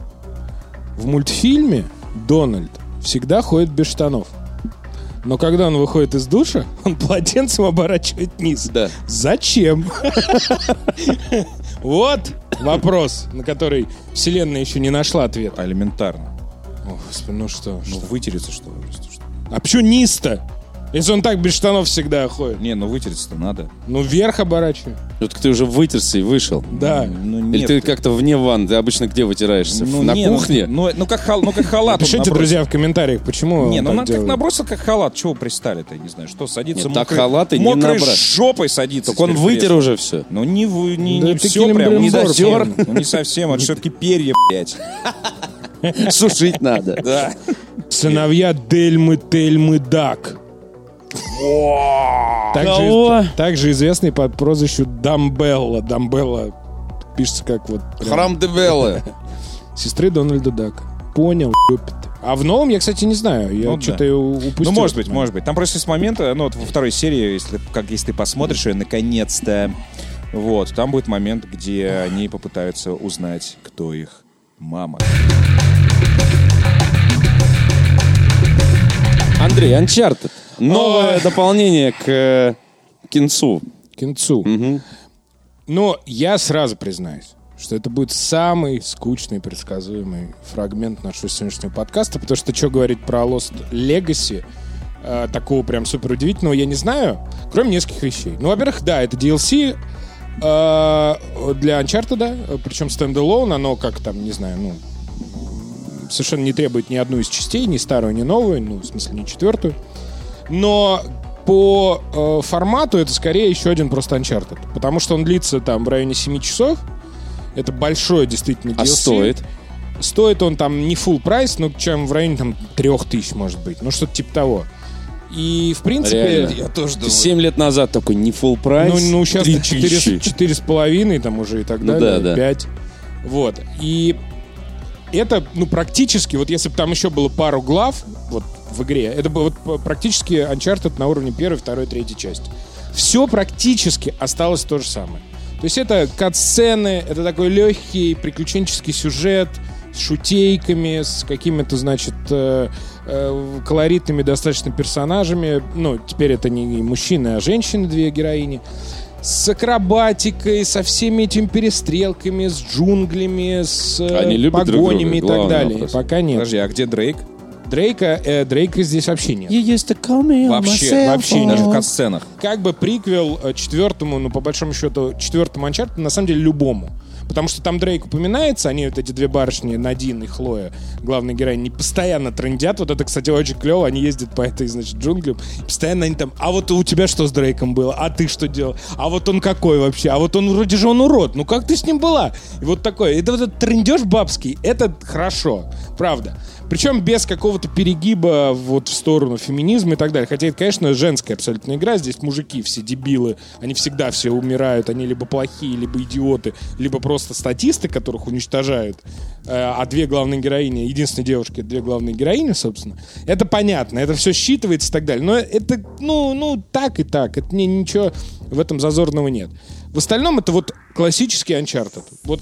В мультфильме Дональд всегда ходит без штанов. Но когда он выходит из душа, (laughs) он полотенцем оборачивает вниз. Да. Зачем? (laughs) Вот вопрос, на который вселенная еще не нашла ответа. А элементарно. О, господи, ну что? Ну, что? вытереться, что ли? А почему низ-то? Если он так без штанов всегда ходит. Не, ну вытереться-то надо. Ну, вверх оборачивай. Вот ты уже вытерся и вышел. Да. Ну, Или нет. ты как-то вне ванны? Ты обычно где вытираешься? Ну, На не, ну, кухне? Ну, ну, как, хал, ну, как халат. Пишите, друзья, в комментариях, почему Не, ну так надо как набросил, как халат. Чего пристали-то, я не знаю. Что, садиться Нет, так халаты не мокрой набра- жопой садиться. Так он вытер уже все. Ну, не, ты все прям, не дотер. Ну, не совсем, это все-таки перья, блядь. Сушить надо. Да. Сыновья Дельмы, Тельмы, Дак. Также, также известный под прозвищу Дамбелла. Дамбелла пишется как вот... прям Храм Дебелла. (laughs) Сестры Дональда Дака. Понял, ёпит. А в новом я, кстати, не знаю. Я Ну да. что-то упустил. Ну, может быть, может быть. Там просто с момента, ну, вот во второй серии, если, как если ты посмотришь ее, наконец-то, вот, там будет момент, где они попытаются узнать, кто их мама. Андрей, Uncharted. Новое дополнение к э, кинцу. Кинцу. Мгм. Но я сразу признаюсь, что это будет самый скучный, предсказуемый фрагмент нашего сегодняшнего подкаста, потому что что говорить про Lost Legacy, э, такого прям супер удивительного, я не знаю, кроме нескольких вещей. Ну, во-первых, да, это DLC э, для Uncharted, э, причем standalone, оно как там, не знаю, ну, совершенно не требует ни одну из частей, ни старую, ни новую, ну, в смысле, не четвертую. Но по э, формату это скорее еще один просто Uncharted. Потому что он длится там в районе 7 часов. Это большой действительно DLC. А стоит? Стоит он там не full price, но чем в районе там 3000, может быть. Ну, что-то типа того. И, в принципе... Реально. тоже Ты 7 лет назад такой не full прайс. Ну, ну сейчас три 4, тысячи. четыре с половиной там уже и так Ну далее. да, да. 5. Вот. И это, ну, практически, вот если бы там еще было пару глав, вот, в игре, это бы вот практически Uncharted на уровне первой, второй, третьей части. Все практически осталось то же самое. То есть это кат-сцены, это такой легкий приключенческий сюжет с шутейками, с какими-то, значит, э, э, колоритными достаточно персонажами. Ну, теперь это не мужчины, а женщины, две героини. С акробатикой, со всеми этими перестрелками, с джунглями, с э, Они любят друг друга? погонями и так Главный далее. вопрос. Пока нет. Подожди, а где Дрейк? Дрейка, э, Дрейка здесь вообще нет. Вообще, вообще Даже в катсценах. Как бы приквел э, четвертому, ну, по большому счету, четвертому Uncharted, на самом деле, любому. Потому что там Дрейк упоминается, они вот эти две барышни, Надин и Хлоя, главные героини, постоянно трендят. Вот это, кстати, очень клево. Они ездят по этой, значит, джунглям. Постоянно они там, а вот у тебя что с Дрейком было? А ты что делал? А вот он какой вообще? А вот он вроде же он урод. Ну как ты с ним была? И вот такое. Это вот этот трендеж бабский, это хорошо. Правда. Причем без какого-то перегиба вот в сторону феминизма и так далее. Хотя это, конечно, женская абсолютно игра. Здесь мужики все дебилы. Они всегда все умирают. Они либо плохие, либо идиоты, либо просто статисты, которых уничтожают. Э, А две главные героини, единственные девушки, две главные героини, собственно. Это понятно. Это все считывается и так далее. Но это, ну, ну, так и так. Это не, ничего в этом зазорного нет. В остальном это вот классический Uncharted. Вот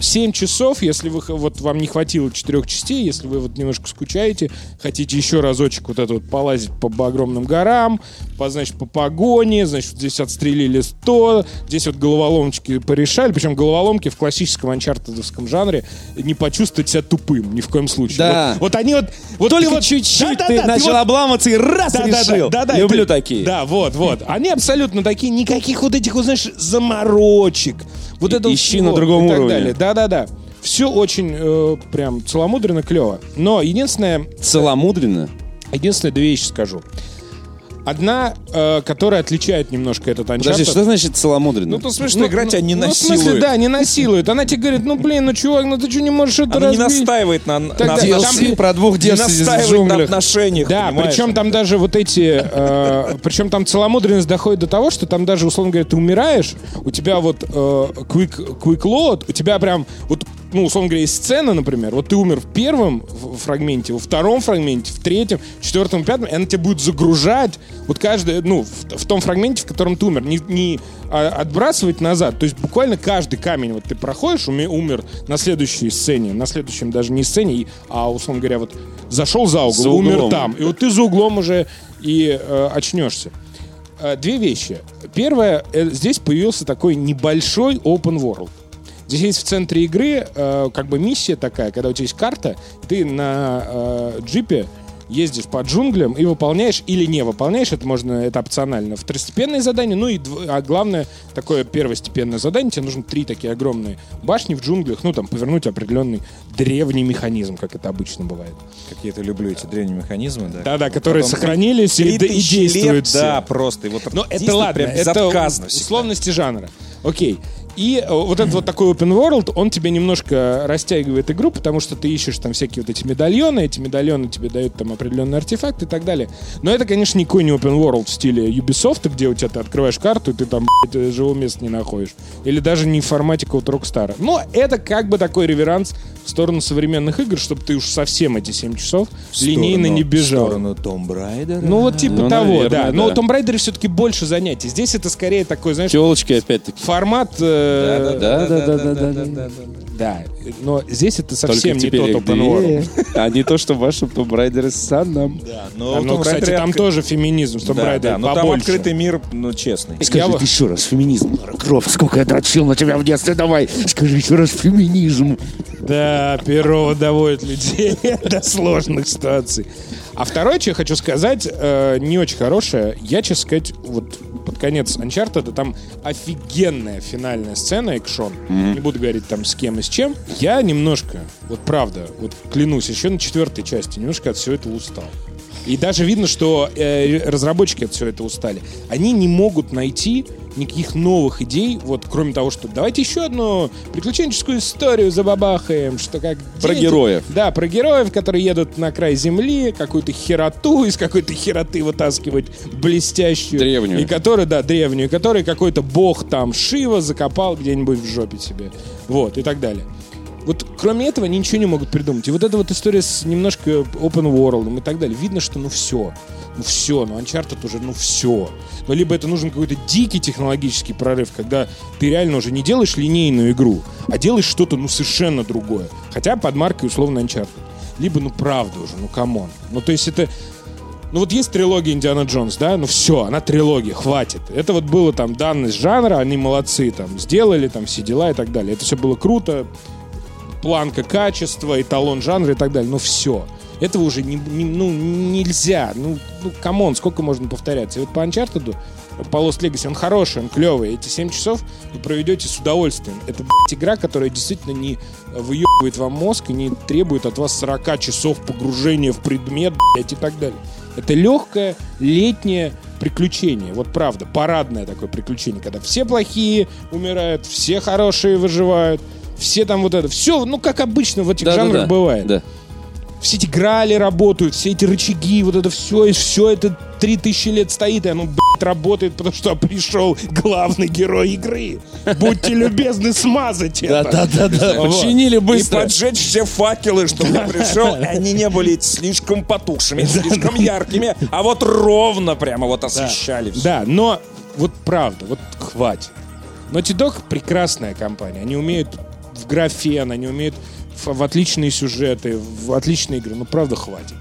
7 часов, если вы, вот вам не хватило четырех частей, если вы вот немножко скучаете, хотите еще разочек вот это вот полазить по огромным горам, по, значит, по погоне, значит, вот здесь отстрелили 100, здесь вот головоломочки порешали, причем головоломки в классическом анчартедовском жанре не почувствовать себя тупым ни в коем случае. Да. Вот, вот они вот... вот Только ты вот- чуть-чуть Да-да-да, ты ты начал вот- обламываться и раз да, да, решил. да, да, да, Люблю это- такие. Да, вот, вот. Они абсолютно такие, никаких вот этих, вот, знаешь, заморочек. Вот И- это ищи на другом и так уровне. далее. Да, да, да. Все очень э, прям целомудренно, клево. Но единственное, Целомудренно. единственное две вещи скажу. Одна, э, которая отличает немножко этот Uncharted. Подожди, что значит целомудренно? Ну, то в смысле, что игра тебя не ну, в насилует. смысле, да, не насилует. Она тебе говорит, ну, блин, ну, чувак, ну ты что не можешь это Она не разбить? настаивает на, на Тогда- отношениях. там- про двух Не девственниц в настаивает на отношениях, Да, понимаешь? причем там даже вот эти... э, причем там целомудренность доходит до того, что там даже, условно говоря, ты умираешь, у тебя вот э, quick, quick load, у тебя прям вот ну, условно говоря, есть сцена, например, вот ты умер в первом фрагменте, во втором фрагменте, в третьем, четвертом, пятом, и она тебя будет загружать вот каждый, ну, в, в том фрагменте, в котором ты умер, не, не а, отбрасывать назад, то есть буквально каждый камень вот ты проходишь, уме- умер на следующей сцене, на следующем даже не сцене, а, условно говоря, вот зашел за угол, За умер углом. там, и вот ты за углом уже и э, очнешься. Э, Две вещи. Первое, э, здесь появился такой небольшой open world. Здесь есть в центре игры э, как бы миссия такая, когда у тебя есть карта, ты на э, джипе ездишь по джунглям и выполняешь или не выполняешь, это можно, это опционально, второстепенные задания, ну и, а главное, такое первостепенное задание, тебе нужно три такие огромные башни в джунглях, ну там повернуть определенный древний механизм, как это обычно бывает. Как я это люблю, эти древние механизмы, да. Да-да, которые Потом сохранились и, и действуют лет, все. Да, просто. И вот Но это ладно, это условности жанра. Окей. И э, вот этот вот такой open world, он тебе немножко растягивает игру, потому что ты ищешь там всякие вот эти медальоны, эти медальоны тебе дают там определенный артефакт и так далее. Но это, конечно, никакой не open world в стиле Ubisoft, где у тебя ты открываешь карту, и ты там блядь, живого места не находишь. Или даже не в формате какого-то Rockstar. Но это как бы такой реверанс в сторону современных игр, чтобы ты уж совсем эти 7 часов линейно не бежал. В сторону Tomb Raider. Ну, вот типа Ну, того, наверное, да. Но да. Том Брайдере все-таки больше занятий. Здесь это скорее такой, знаешь, Телочки опять-таки. формат... э, Да, да, да, да, да, да. Да, но здесь это совсем не тот open а не то, что в вашем Tomb Raider с Санном. Да, А, но Ну, Tomb кстати, Raider там тоже феминизм в Брайдере да, но там открытый мир, ну, честный. Вот- еще раз, феминизм. Кровь, сколько я дрочил на тебя в детстве, давай, скажи еще раз феминизм. Да, перо доводит людей до сложных ситуаций. А второе, что я хочу сказать, э, не очень хорошее. Я, честно сказать, вот под конец Uncharted, там офигенная финальная сцена, экшон. Не буду говорить там с кем и с чем. Я немножко, вот правда, вот клянусь, еще на четвертой части немножко от всего этого устал. И даже видно, что э, разработчики от всего этого устали. Они не могут найти никаких новых идей, вот кроме того, что давайте еще одну приключенческую историю забабахаем, что как... Про дети- героев. Да, про героев, которые едут на край земли, какую-то хероту из какой-то хероты вытаскивать блестящую. Древнюю. И которые, да, древнюю, который какой-то бог там Шива закопал где-нибудь в жопе себе. Вот, и так далее. Вот кроме этого они ничего не могут придумать. И вот эта вот история с немножко open world и так далее. Видно, что ну все. Ну все, ну Uncharted уже, ну все. Но либо это нужен какой-то дикий технологический прорыв, когда ты реально уже не делаешь линейную игру, а делаешь что-то ну совершенно другое. Хотя под маркой условно Uncharted. Либо ну правда уже, ну come on. Ну то есть это... Ну вот есть трилогия Индиана Джонс, да? Ну все, она трилогия, хватит. Это вот было там данность жанра, они молодцы там, сделали там все дела и так далее. Это все было круто, планка качества, эталон жанра и так далее. Ну все. Этого уже не, не- ну, нельзя. Ну, ну, come on, сколько можно повторяться? И вот по Uncharted, по Lost Legacy, он хороший, он клевый. Эти 7 часов вы проведете с удовольствием. Это, блядь, игра, которая действительно не выебывает вам мозг и не требует от вас 40 часов погружения в предмет, блядь, и так далее. Это легкое летнее приключение. Вот правда, парадное такое приключение, когда все плохие умирают, все хорошие выживают, все там вот это. Все, ну, как обычно в этих жанрах Да-да-да. бывает Да. все эти грали работают, все эти рычаги, вот это все, и все это 3000 лет стоит, и оно, блядь, работает, потому что пришел главный герой игры. Будьте любезны смазать это. Да-да-да. Починили И быстро. поджечь все факелы, чтобы пришел, и они не были слишком потухшими, слишком яркими, а вот ровно прямо вот освещали все. Да, но вот правда, вот хватит. Naughty Dog прекрасная компания. Они умеют в графен, они умеют в, в отличные сюжеты, в отличные игры. Ну, правда, хватит.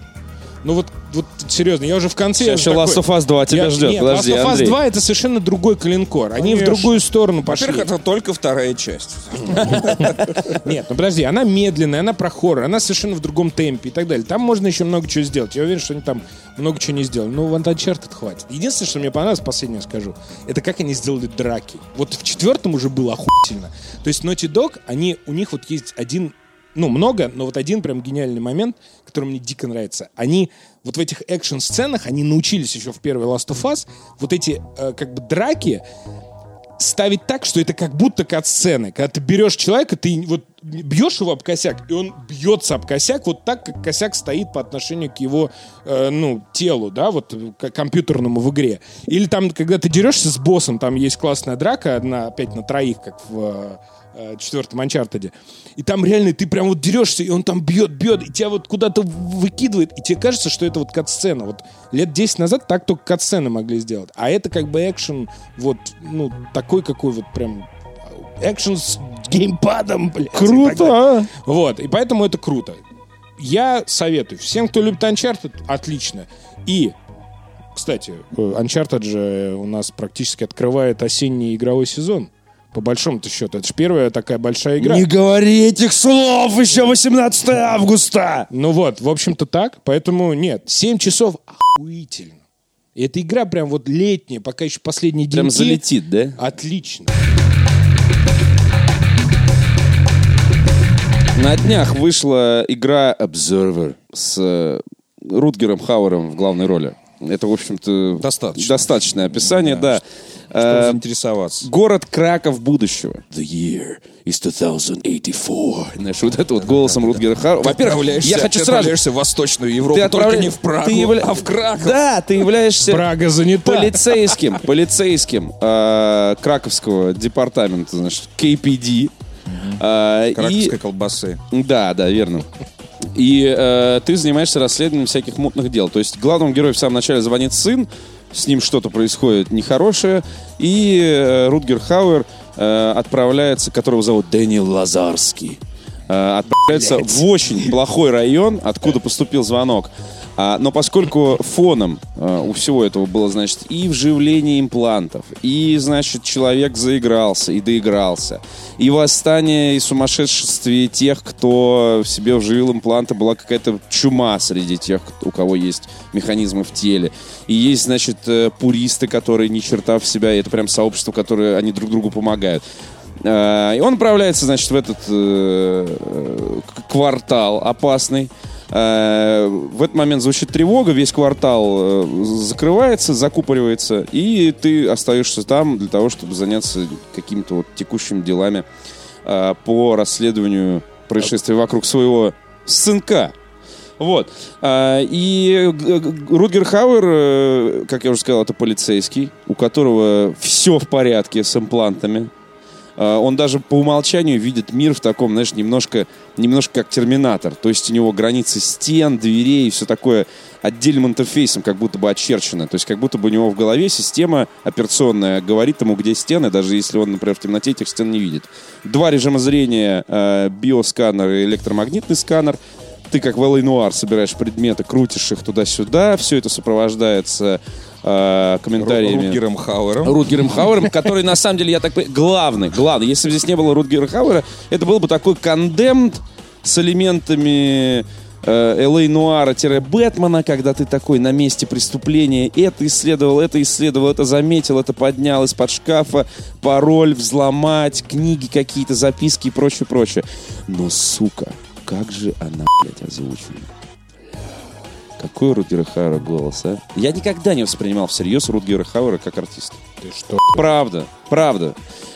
Ну вот, вот серьезно, я уже в конце... Сейчас еще уже Last такой- of Us 2 тебя Я- ждет. Нет, Подожди, Last of Us Андрей. 2 это совершенно другой коленкор. Они в Конечно. другую сторону пошли. Во-первых, это только вторая часть. (laughs) Нет, ну подожди, она медленная, она про хоррор, она совершенно в другом темпе и так далее. Там можно еще много чего сделать. Я уверен, что они там много чего не сделали. Но в Uncharted хватит. Единственное, что мне понравилось, последнее скажу, это как они сделали драки. Вот в четвертом уже было охуительно. То есть Naughty Dog, они, у них вот есть один ну, много, но вот один прям гениальный момент, который мне дико нравится. Они вот в этих экшн-сценах, они научились еще в первой Last of Us, вот эти э, как бы драки ставить так, что это как будто кат-сцены. Когда ты берешь человека, ты вот бьешь его об косяк, и он бьется об косяк вот так, как косяк стоит по отношению к его, э, ну, телу, да, вот к компьютерному в игре. Или там, когда ты дерешься с боссом, там есть классная драка, одна опять на троих, как в четвертом Uncharted. И там реально ты прям вот дерешься, и он там бьет, бьет, и тебя вот куда-то выкидывает, и тебе кажется, что это вот кат-сцена. Вот лет 10 назад так только кат-сцены могли сделать. А это как бы экшен вот, ну, такой, какой вот прям экшен с геймпадом, блядь. и. Круто, а? Вот, и поэтому это круто. Я советую. Всем, кто любит Uncharted, отлично. И, кстати, э, Uncharted же у нас практически открывает осенний игровой сезон. По большому-то счету. Это же первая такая большая игра. Не говори этих слов, еще 18 августа. Ну вот, в общем-то так. Поэтому нет, 7 часов охуительно. И эта игра прям вот летняя, пока еще последние Прям деньги. залетит, да? Отлично. На днях вышла игра Observer с э, Рутгером Хауэром в главной роли. Это, в общем-то, Достаточно. достаточное описание, да. Чтобы Э, заинтересоваться. Город Краков будущего. The year is 2084. Знаешь, вот это вот голосом Рутгера Хауэра. Во-первых, я хочу ты сразу... отправляешься в Восточную Европу, Ты только не в Прагу, ты явля- а в Краков. Да, ты являешься Прага занята. полицейским, полицейским э, Краковского департамента, значит, KPD. Э, и- Краковской колбасы. Да, да, верно. И э, ты занимаешься расследованием всяких мутных дел. То есть главному герою в самом начале звонит сын, с ним что-то происходит нехорошее, и э, Рутгер Хауэр э, отправляется, которого зовут Дэниел Лазарский, э, отправляется в очень плохой район, откуда поступил звонок. А, но поскольку фоном э, у всего этого было, значит, и вживление имплантов, и, значит, человек заигрался и доигрался, и восстание и сумасшествие тех, кто в себе вживил импланты, была какая-то чума среди тех, у кого есть механизмы в теле. И есть, значит, э, пуристы, которые ни черта в себя, и это прям сообщество, которое они друг другу помогают. Э, И он отправляется, значит, в этот э, квартал опасный. Э, В этот момент звучит тревога, весь квартал закрывается, закупоривается, и ты остаешься там для того, чтобы заняться какими-то вот текущими делами по расследованию происшествий вокруг своего сынка. Вот. И Рутгер Хауэр, как я уже сказал, это полицейский, у которого все в порядке с имплантами. А, Он даже по умолчанию видит мир в таком, знаешь, немножко, немножко как терминатор. То есть у него границы стен, дверей и все такое отдельным интерфейсом как будто бы очерчено. То есть как будто бы у него в голове система операционная говорит ему, где стены, даже если он, например, в темноте этих стен не видит. Два режима зрения, э, биосканер и электромагнитный сканер. Ты как в L.A. Noir собираешь предметы, крутишь их туда-сюда. Все это сопровождается э, комментариями. Рутгером Хауэром. Рутгером Хауэром, который, на самом деле, я так понимаю, главный, главный. Если бы здесь не было Рутгера Хауэра, это был бы такой кондемт с элементами Л.А. Нуара-Бэтмена, когда ты такой на месте преступления, это исследовал, это исследовал, это заметил, это поднял из-под шкафа, пароль взломать, книги какие-то, записки и прочее, прочее. Но, сука, как же она, блядь, озвучена. Какой Рутгера Хауэра голос, а? Я никогда не воспринимал всерьез Рутгера Хауэра как артиста. Ты что? Правда, правда.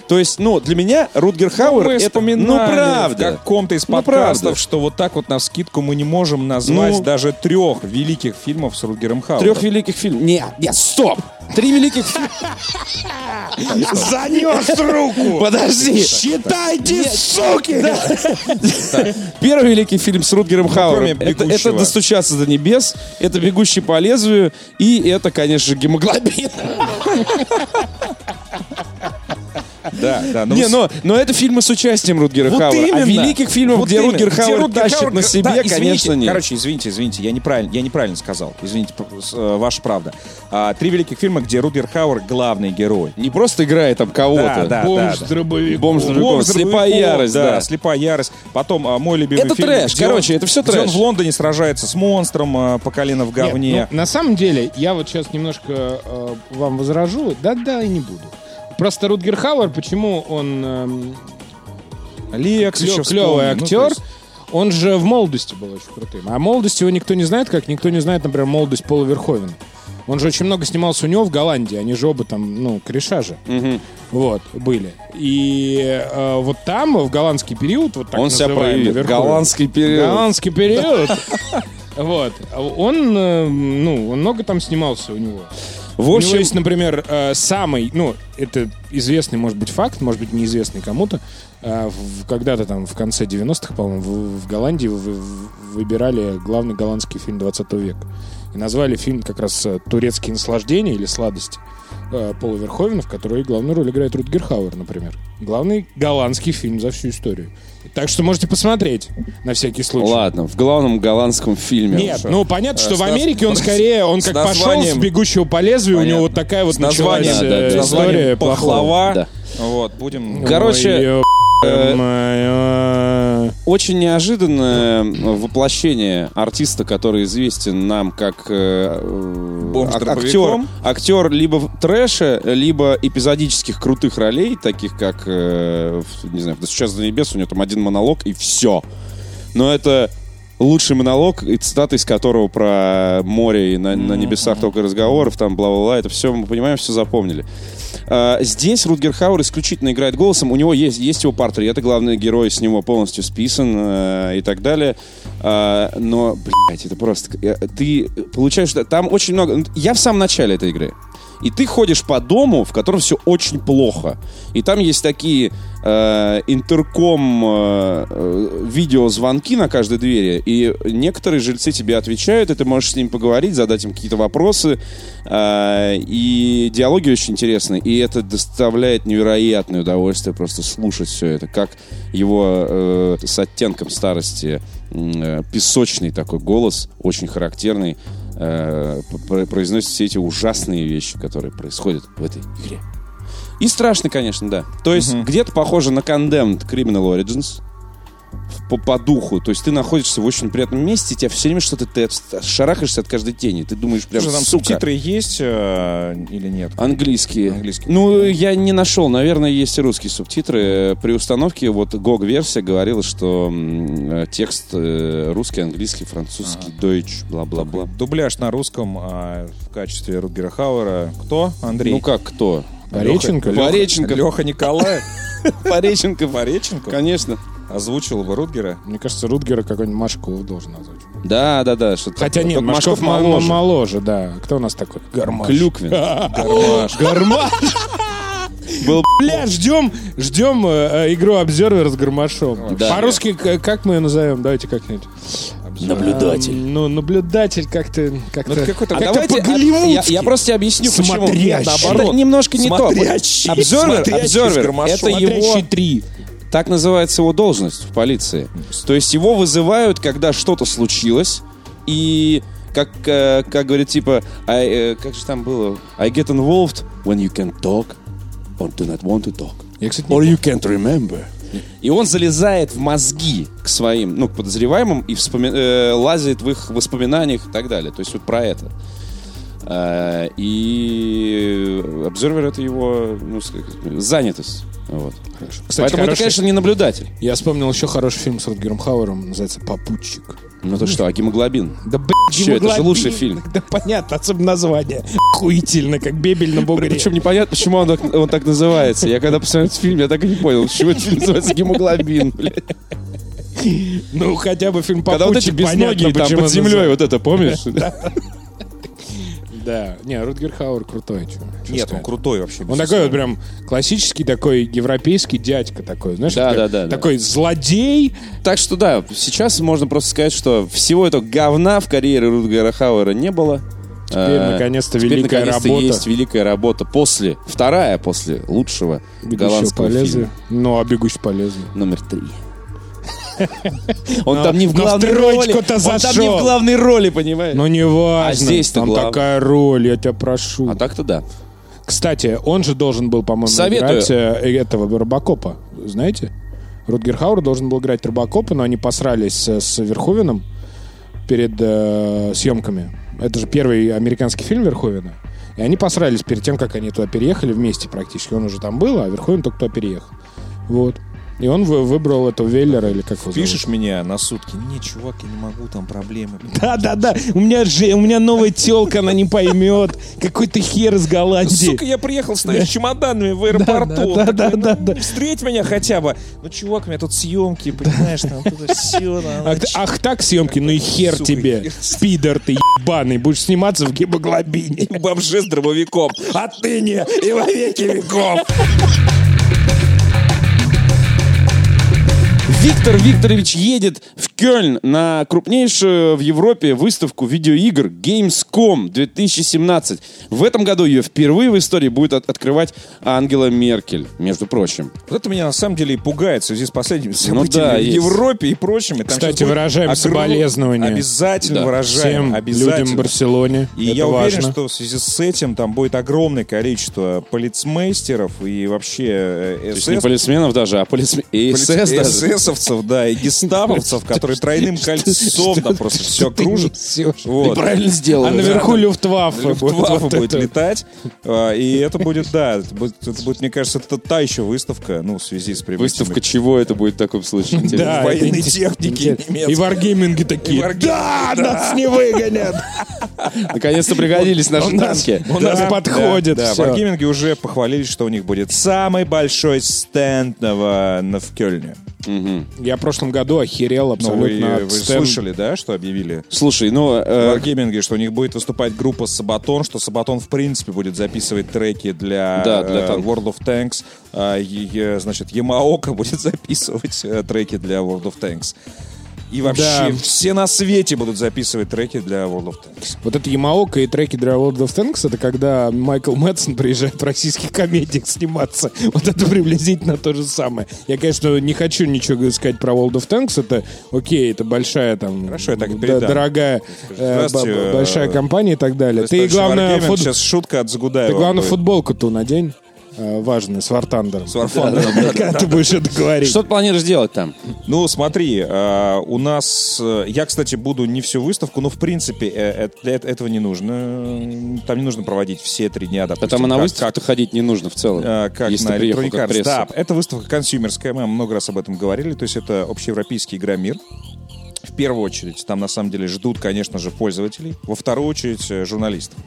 То есть, ну, для меня Рутгер Хауэр мы это, ну, правда. в каком-то из Ну, подкастов, правда. что вот так вот на скидку мы не можем назвать Ну. даже трех великих фильмов с Рутгером Хауэром. Трех великих фильмов. Нет, нет, стоп! Три великих фильма. Занес руку! Подожди. Считайте, суки! Первый великий фильм с Рутгером Хауэром. кроме Это, «Достучаться до небес», это «Бегущий по лезвию» и это, конечно «Гемоглобин». Да, да. ну Не, но, но это фильмы с участием Рутгера Вот Хауэра. А именно. великих фильмов, Вот где именно. Рутгер Хауэр Рутгер тащит Хауэр- на себе, Да, извините, конечно, нет. Короче, извините, извините, я неправильно, я неправильно сказал. Извините, э, ваша правда. А, три великих фильма, где Рутгер Хауэр главный герой. Не просто играет там кого-то. Да, да, Бомж да. с дробовиком. Бомж с дробовиком. Бомж с Слепая ярость, да. слепая ярость. Потом а, мой любимый Это фильм. трэш, где короче, он- это всё где трэш. он в Лондоне сражается с монстром а, по колено в говне. Нет, ну, на самом деле, я вот сейчас немножко э, вам возражу. Да-да, и не буду. Просто Рутгер Хауэр, почему он эм, Лекс клё- клевый Ну, то актер, есть- он же в молодости был очень крутым. А молодость его никто не знает, как никто не знает, например, молодость Пола Верховена. Он же очень много снимался у него в Голландии, они же оба там, ну, кореша же. Вот, были. И э, вот там, в голландский период, вот так Он себя проявит. Верховен. Голландский период. Голландский период. (laughs) Вот. Он, э, ну, он много там снимался у него. В У него есть, например, э, самый, ну, это известный, может быть, факт, может быть, неизвестный кому-то. Э, Когда-то там в конце 90-х, по-моему, в, Голландии вы- вы- выбирали главный голландский фильм 20 века. И назвали фильм как раз э, «Турецкие наслаждения» или «Сладости» Пола Верховена, в которой главную роль играет Рутгер Хауэр, например. Главный голландский фильм за всю историю. Так что можете посмотреть, на всякий случай. ладно, в главном голландском фильме. Нет, ну понятно, что Э, в Америке он (laughs) скорее, он как пошел названием- с бегущего по лезвию, у Понятно. него вот такая вот началась да, э, да, да. история. «Пахлава». Да. Вот, будем... Короче, Ой, э, моя. Очень неожиданное воплощение артиста, который известен нам как э, э, Бомж актер, актер либо трэша, либо эпизодических крутых ролей, таких как, э, не знаю, «Сейчас до небес» у него там один монолог и все. Но это лучший монолог, и цитата из которого про море и на, на небесах только разговоров, там бла-бла-бла, это все мы понимаем, все запомнили. А, Здесь Рутгер Хауэр исключительно играет голосом. У него есть, есть его портрет, и главный герой с него полностью списан э, и так далее. А, но, блядь, это просто... э, Ты получаешь... Там очень много... Я в самом начале этой игры. И ты ходишь по дому, в котором все очень плохо. И там есть такие э, интерком э, э, видеозвонки на каждой двери. И некоторые жильцы тебе отвечают, и ты можешь с ними поговорить, задать им какие-то вопросы. Э, и диалоги очень интересные. И это доставляет невероятное удовольствие просто слушать все это. Как его э, с оттенком старости э, песочный такой голос, очень характерный, э, произносит все эти ужасные вещи, которые происходят в этой игре. И страшно, конечно, да. То есть где-то похоже на Condemned Criminal Origins по, по духу. То есть ты находишься в очень приятном месте, тебя все время что-то ты шарахаешься от каждой тени. Ты думаешь прям, Слушай, там сука, субтитры есть э, или нет? Английские. Английские. Ну, я не нашел. Наверное, есть и русские субтитры. Э, При установке вот GOG-версия говорила, что э, текст э, русский, английский, французский, deutsch, бла-бла-бла. Дубляж на русском а, в качестве Рутгера Хауэра. Кто? Андрей. Ну как, кто? Пореченко? Леха- Пореченко. Леха Николаев (laughs) Пореченко. Пореченко Конечно. озвучил бы Рутгера. Мне кажется, Рутгера какой-нибудь Машков должен назвать. Да, да, да. Что Хотя нет, Только Машков, моложе. моложе. да. Кто у нас такой? Гармаш. Клюквин. (laughs) Гармаш. Гармаш. (laughs) Был Бля, ждем, ждем э, игру Обзервер с Гармашом. Да. По-русски как мы ее назовем? Давайте как-нибудь. Наблюдатель. Эм, Ну, наблюдатель как-то... как-то Ну, какой-то- А как-то давайте, а, я, я просто тебе объясню, почему. Смотрящий. Нет, наоборот. Это немножко не то. Observer, Смотрящий это его, так называется его должность в полиции. То есть его вызывают, когда что-то случилось, и как, э, как говорит, типа, I, э, как же там было? I get involved when you can talk or do not want to talk. Я, кстати, Or you can't remember. И он залезает в мозги к своим, ну, к подозреваемым и вспоми- э, лазит в их воспоминаниях и так далее. То есть вот про это. Э, И обзорвер это его ну, занятость. Вот. Кстати, Поэтому это, хороший- конечно, не наблюдатель. Я вспомнил еще хороший фильм с Рутгером Хауэром, называется «Попутчик». Ну то что, а гемоглобин? Да, блядь, Чё, это же лучший фильм. Да понятно, особенно название. Охуительно, как бебель на бугре. Причем непонятно, почему он так, он так называется. Я когда посмотрел этот фильм, я так и не понял, почему этот фильм называется гемоглобин, блядь. Ну, хотя бы фильм Когда вот эти безногие там под землей, вот это, помнишь? (laughs) Да. Не, Рутгер Хауэр крутой. чё- чё Нет, он сказать. крутой вообще. Он такой вот прям классический такой европейский дядька такой, знаешь? Да, такой, да, да, да. Такой злодей. Так что да, сейчас можно просто сказать, что всего этого говна в карьере Рутгера Хауэра не было. Теперь, Э, наконец-то, теперь, великая наконец-то работа. есть великая работа после, вторая после лучшего Бегущего по голландского лезвию. фильма. Ну, а бегущий по лезвию. Номер три. Он там не в но в главной роли. Он там не в главной роли, понимаешь? Ну, не важно. А здесь-то Там такая роль, я тебя прошу. А так-то да. Кстати, он же должен был, по-моему, Советую. играть э, этого Робокопа. Знаете? Рутгер Хауэр должен был играть Робокопа, но они посрались с Верховеном перед э, съемками. Это же первый американский фильм Верховена. И они посрались перед тем, как они туда переехали вместе практически. Он уже там был, а Верховен только туда переехал. Вот. И он вы- выбрал этого Веллера, или как его? Пишешь меня на сутки. Не, чувак, я не могу, там проблемы. Да, да, да. У меня же, у меня новая телка, она не поймет. Какой-то хер из Голландии. Сука, я приехал, с чемоданами в аэропорту. Да, да, Такой, да, ну, да. Встреть меня хотя бы. Ну, чувак, у меня тут съемки, понимаешь, там тут все. Ах, так съемки, ну и хер тебе. Спидер ты ебаный. Будешь сниматься в гемоглобине. Бомжи с дробовиком. Отныне и во веки веков. Виктор Викторович едет в Кёльн на крупнейшую в Европе выставку видеоигр Gamescom 2017. В этом году ее впервые в истории будет от- открывать Ангела Меркель, между прочим. Вот это меня на самом деле и пугает в связи с последними событиями Ну да, в есть. Европе и прочими. Там Кстати, выражаем огром- соболезнования. Обязательно Да. выражаем. Всем обязательно. людям в Барселоне. И Это я уверен, важно. что в связи с этим там будет огромное количество полицмейстеров и вообще э, То есть СС не полисменов даже, а полисмен... и СС даже. Эсэсовцев, да, и гестаповцев, которые тройным кольцом там просто все кружат. Вот. Ты правильно сделал. А наверху Люфтваффе. Люфтваффе (laughs) будет летать, а, и это будет, да, это будет, мне кажется, это та еще выставка, ну, в связи с прибытием. Выставка чего это будет в таком случае? (laughs) интересно? Да, военной техники. И варгейминги такие. Варгейминги, Да, нас не выгонят. (laughs) Наконец-то пригодились наши танки. у нас подходит Да, всё. в Wargaming уже похвалились, что у них будет самый большой стенд в Кёльне. Я в прошлом году охерел Ну, вы, абсолютно от вы стен- слышали, да, что объявили? Слушай, ну... В э, что у них будет выступать группа Сабатон, что Сабатон в принципе будет записывать треки для, Да, для э. World of Tanks. А, и, э, значит, Ямаока (laughs) будет записывать э, треки для World of Tanks. И вообще Да. все на свете будут записывать треки для World of Tanks. Вот это Ямаока и треки для World of Tanks, это когда Майкл Мэтсон приезжает в российских комедиях сниматься. Вот это приблизительно то же самое. Я, конечно, не хочу ничего сказать про World of Tanks. Это окей, это большая там... Хорошо, я так да, дорогая э, Здравствуйте, б- э, большая компания и так далее. Ты, главное, фут- сейчас шутка от Загудаева. ты, главное, футболку-то надень. Э, Важную, с Вартандером. С Варфандером, да, да, Когда ты будешь это говорить. Что ты планируешь делать там? Ну, смотри, э, у нас... э, Я, кстати, буду не всю выставку, но, в принципе, этого не нужно. Там не нужно проводить все три дня, допустим. там и на как- выставку ходить не нужно в целом. Как если на Electronic Arts. Да, это выставка консюмерская, мы много раз об этом говорили, то есть это общеевропейский игромир. В первую очередь, там на самом деле ждут, конечно же, пользователей. Во вторую очередь, журналистов.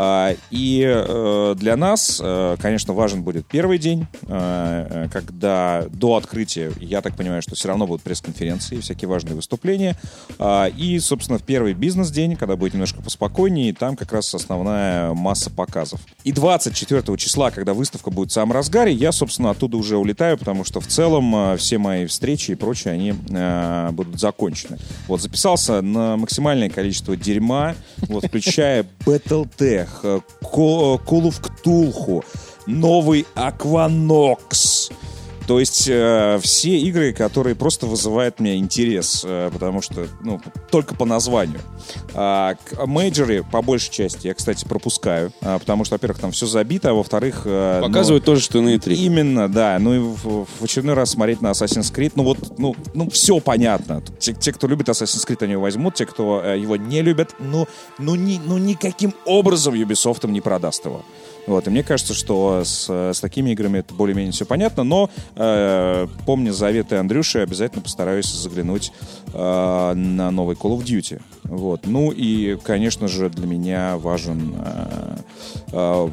А, И э, для нас, э, конечно, важен будет первый день, э, когда до открытия, я так понимаю, что все равно будут пресс-конференции, всякие важные выступления. А, И, собственно, в первый бизнес-день, когда будет немножко поспокойнее, там как раз основная масса показов. И 24 числа, когда выставка будет в самом разгаре, я, собственно, оттуда уже улетаю, потому что в целом все мои встречи и прочее, они будут закончены. Вот, записался на максимальное количество дерьма, вот, включая Battletech, э, Call of Cthulhu, новый Aquanox, То есть э, все игры, которые просто вызывают меня интерес, э, потому что, ну, только по названию. А, мейджоры, по большей части, я, кстати, пропускаю, а, потому что, во-первых, там все забито, а во-вторых... э, ну, Показывают тоже, что на E3. Именно, да. Ну и в, в очередной раз смотреть на Assassin's Creed, ну вот, ну, ну все понятно. Те, те, кто любит Assassin's Creed, они его возьмут, те, кто э, его не любят, ну, ну, ни, ну никаким образом Ubisoft им не продаст его. Вот, и мне кажется, что с, с такими играми это более-менее все понятно, но э, помня заветы Андрюши, обязательно постараюсь заглянуть э, на новый Call of Duty. Вот. Ну и, конечно же, для меня важен э, э,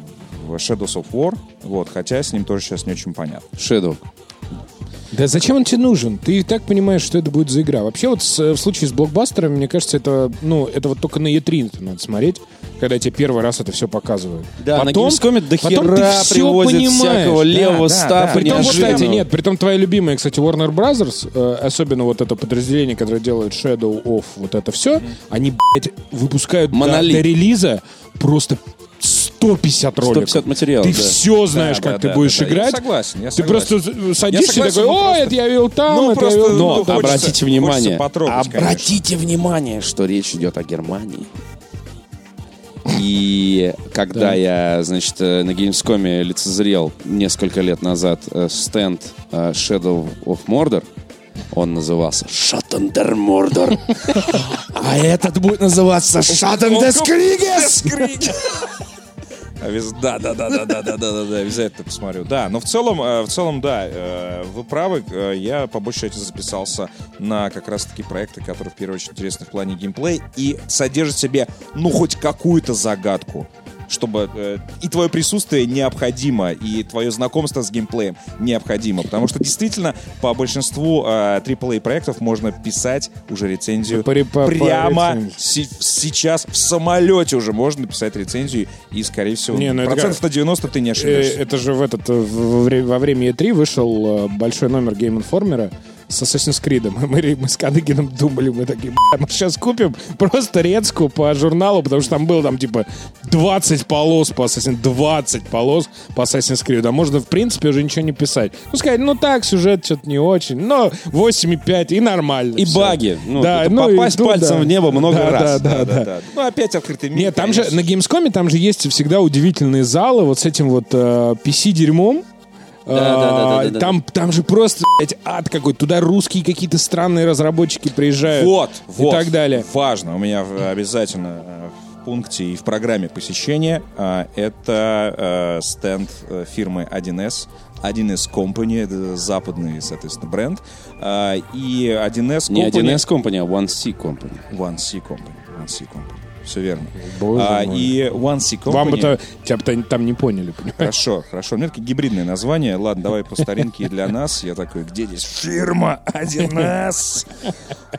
Shadows of War, вот, хотя с ним тоже сейчас не очень понятно. Shadow. Да зачем он тебе нужен? Ты и так понимаешь, что это будет за игра. Вообще вот с- в случае с блокбастерами, мне кажется, это, ну, это вот только на E3 это надо смотреть, когда тебе первый раз это все показывают. Да, на Gamescom до потом ты хера всё привозят понимаешь. всякого левого да, стафа да. Притом, кстати, нет, притом твоя любимая, кстати, Warner Brothers, э, особенно вот это подразделение, которое делает Shadow of вот это все, они, блядь, выпускают до- Монолит. до, релиза просто 150 роликов. 150 материалов, Ты да. все знаешь, Да, как да, ты да, будешь да, да. Я играть. согласен, я Ты согласен. просто з- садишься и согласен, такой, ну, о, просто- это я видел там, Ну, это просто, я видел ну, там». хочется- Обратите внимание, потрогать, конечно. обратите внимание, что речь идет о Германии. И когда я, значит, э, на Gamescom лицезрел несколько лет назад э, стенд э, Shadow of Mordor, он назывался der Mordor. (laughs) А этот будет называться des Krieges. Обяз- Да, да, да, да, да, да, да, да, да, обязательно посмотрю. Да, но в целом, э, в целом, да, э, вы правы. Э, Я по большей части записался на как раз-таки проекты, которые в первую очередь интересны в плане геймплей и содержат в себе, ну, хоть какую-то загадку чтобы э, и твое присутствие необходимо, и твое знакомство с геймплеем необходимо. Потому что действительно по большинству э, AAA проектов можно писать уже рецензию По по- по прямо рецензии. се- сейчас в самолете уже можно написать рецензию, и, скорее всего, Не, ну процентов на 90 ты не Э, ошибешься. Это же в этот, э, во вре- во время E3 вышел большой номер Game Informer с Assassin's Creed. Мы, мы, с Кадыгином думали, мы такие, «Бля, мы сейчас купим просто рецку по журналу, потому что там было там типа 20 полос по Assassin's 20 полос по Assassin's Creed. А можно, в принципе, уже ничего не писать. Ну, сказать, ну так, сюжет что-то не очень, но 8,5 и нормально. И всё. баги. Ну, Да, ну и- попасть ну пальцем да. в небо много Да, раз. да, да, да. Ну, опять открытый мир. Нет, там же конечно. на Gamescom там же есть всегда удивительные залы вот с этим вот э, PC-дерьмом. Да, да, да, да. Там, там же просто, блядь, ад какой-то. Туда русские какие-то странные разработчики приезжают. Вот, и вот. так далее. Важно. У меня обязательно э, в пункте и в программе посещения а, это э, стенд э, фирмы 1С. 1С Company, это западный, соответственно, бренд. И 1С Company... Не 1С Company, а 1C Company. One C Company. One C Company. Все верно. Боже А, мой. и One C Company... Вам это, тебя бы там- не поняли, понимаешь? Хорошо, хорошо. У меня такое гибридное название. Ладно, давай по старинке и для нас. Я такой, где здесь фирма 1С?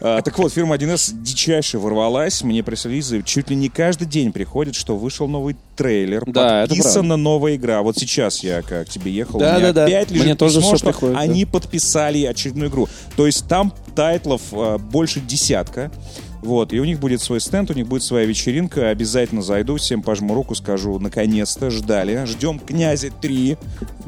А, так вот, фирма 1С дичайше ворвалась. Мне пресс-релизы чуть ли не каждый день приходит, что вышел новый трейлер, Да, это подписана новая игра. Вот сейчас я как к тебе ехал, Да, у меня да, да. опять лежит Мне тоже письмо, что приходит, да. они подписали очередную игру. То есть там тайтлов а, больше десятка. Вот, и у них будет свой стенд, у них будет своя вечеринка. Обязательно зайду, всем пожму руку, скажу, наконец-то, ждали. Ждем князя 3,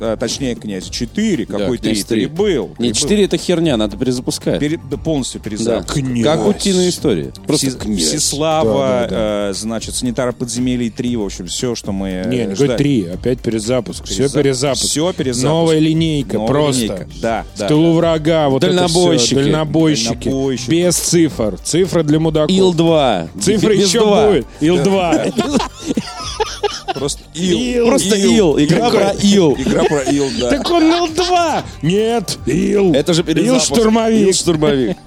а, точнее, князя 4. Какой 3? «Князь 3». был. Не, 4 это херня, надо перезапускать. Пере- да, полностью Да. перезапуск. Как утиная история. Просто Все- князь. Всеслава, Да, да, э, значит, санитара подземелий 3, в общем, все, что мы э, Не, не говорит три, опять перезапуск. Все Перезап- перезапуск. всё перезапуск. Новая линейка, Новая просто. линейка. Да, В да, тылу да. врага, вот Дальнобойщики. это всё. Дальнобойщики. Дальнобойщики. Без цифр. Цифры для мудаков. Ил-2. Цифры Без еще два. будет. Ил-2. (laughs) Просто ил. Просто Ил. Игра про Ил. Игра про ил, да. Так он Ил-2. Нет, Ил. Это же перезапуск. Ил-штурмовик. Ил-штурмовик.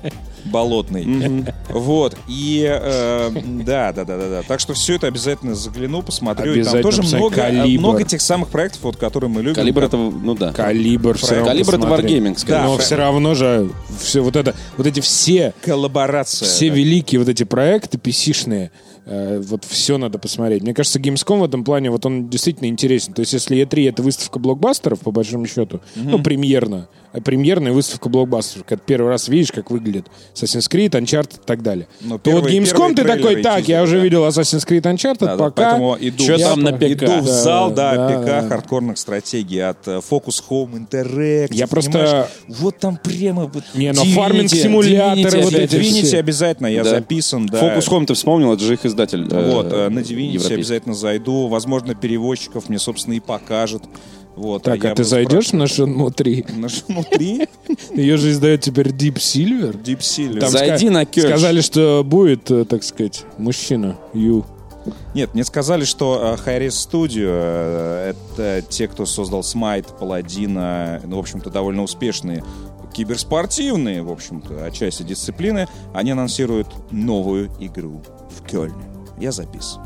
болотный. Вот. И э, да, да, да, да, да. Так что все это обязательно загляну, посмотрю. И там тоже много, э, «Калибр». много тех самых проектов, вот, которые мы любим. Калибр это, ну да. Калибр. всё равно Калибр это. Wargaming, скорее Но все равно же все вот это, вот эти все, коллаборация. все да. великие вот эти проекты PC-шные, э, вот все надо посмотреть. Мне кажется, Gamescom в этом плане, вот он действительно интересен. То есть, если E3 это выставка блокбастеров, по большому счету, ну, премьерно, премьерная выставка блокбастеров, когда первый раз видишь, как выглядит Assassin's Creed, Uncharted и так далее. Ну, то вот первый- Gamescom ты такой, так, я уже да. видел Assassin's Creed Uncharted, Да, да, пока... поэтому иду, в- там на ПК? иду в Да, зал, да, да, ПК да. хардкорных стратегий от э, Focus Home Interactive. Я просто-? Вот там прямо... вот Не, ну Divinity, фарминг-симуляторы, Divinity вот эти Divinity обязательно, я Да. записан, да. Фокус Home ты вспомнил, это же их издатель. э, Вот, э, на Divinity обязательно зайду. Возможно, переводчиков мне, собственно, и покажет. Вот, Так, а ты зайдешь на Shenmue 3? спрашивать. На Shenmue 3? Ее же издает теперь Deep Silver. Deep Silver. Там Зайди ска- на Curse. Сказали, что будет, э, так сказать, мужчина. Ю. Нет, мне сказали, что Studio э, это те, кто создал Smite, Паладина, ну, в общем-то, довольно успешные киберспортивные, в общем-то, отчасти дисциплины. Они анонсируют новую игру в Кёльне. Я записан.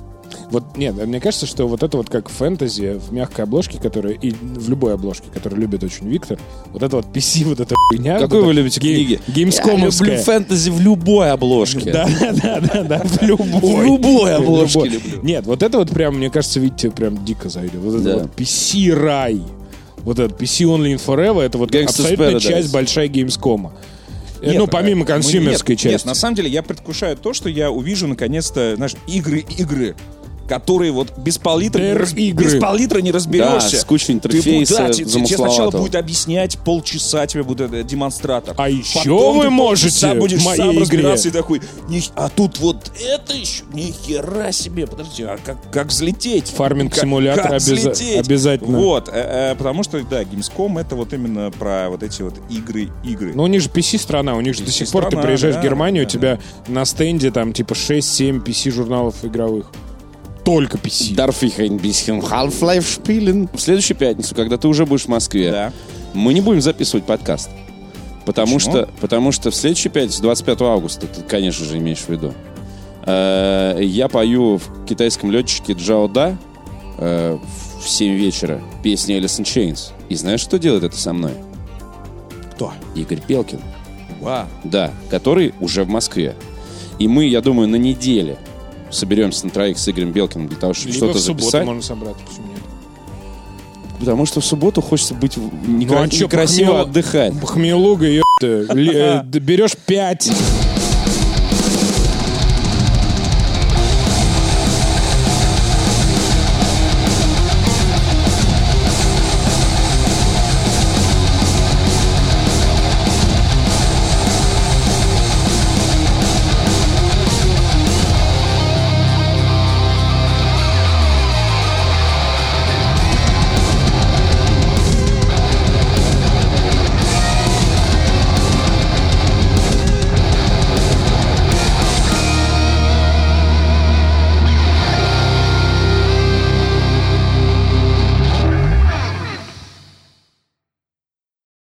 Вот, нет, мне кажется, что вот это вот как фэнтези в мягкой обложке, которая и в любой обложке, которую любит очень Виктор, вот это вот PC, (laughs) вот эта хуйня. Какой вот вы любите ге- книги? Геймскомовская. Я люблю фэнтези в любой обложке. Да, (laughs) да, да, да, в любой. В любой обложке люблю. Нет, вот это вот прям, мне кажется, видите, прям дико зайдет. Вот это вот PC-рай. Вот этот PC Only in Forever, это вот Paradise. часть большая геймскома. Э, Нет, ну, помимо э, консюмерской нет, части. Нет, на самом деле я предвкушаю то, что я увижу наконец-то, знаешь, игры-игры, которые вот без пол-литра, R-игры. без пол-литра не разберешься. Да, с кучей Ты да, те- те- тебе сначала будет объяснять полчаса, тебе будет э, демонстратор. А еще Потом вы можете будешь в моей сам игре. разбираться и такой, «Ни- а тут вот это еще, ни хера себе, подожди, а как, как взлететь? Фарминг-симулятор обяза- обязательно. Вот, э, э, потому что, да, Gamescom это вот именно про вот эти вот игры-игры. Ну, у них же PC-страна, у них же до сих пор ты приезжаешь да, в Германию, да, у тебя на стенде там типа 6-7 PC-журналов игровых. Только PC. Darf ich ein bisschen Half-Life spielen? В следующую пятницу, когда ты уже будешь в Москве, Да. мы не будем записывать подкаст. Потому Почему? что, потому что в следующую пятницу, 25 августа, ты, конечно же, имеешь в виду, э, я пою в китайском летчике Джао Да э, в 7 вечера песни Alice in Chains. И знаешь, что делает это со мной? Кто? Игорь Пелкин. Вау. Да, который уже в Москве. И мы, я думаю, на неделе соберемся на троих с Игорем Белкиным для того, чтобы Либо что-то в субботу записать. можно собраться, почему нет? Потому что в субботу хочется быть некра- Ну, а некрасиво похмел- отдыхать. Хмелуга, ёпта. Ли- э, д- (laughs) Берешь 5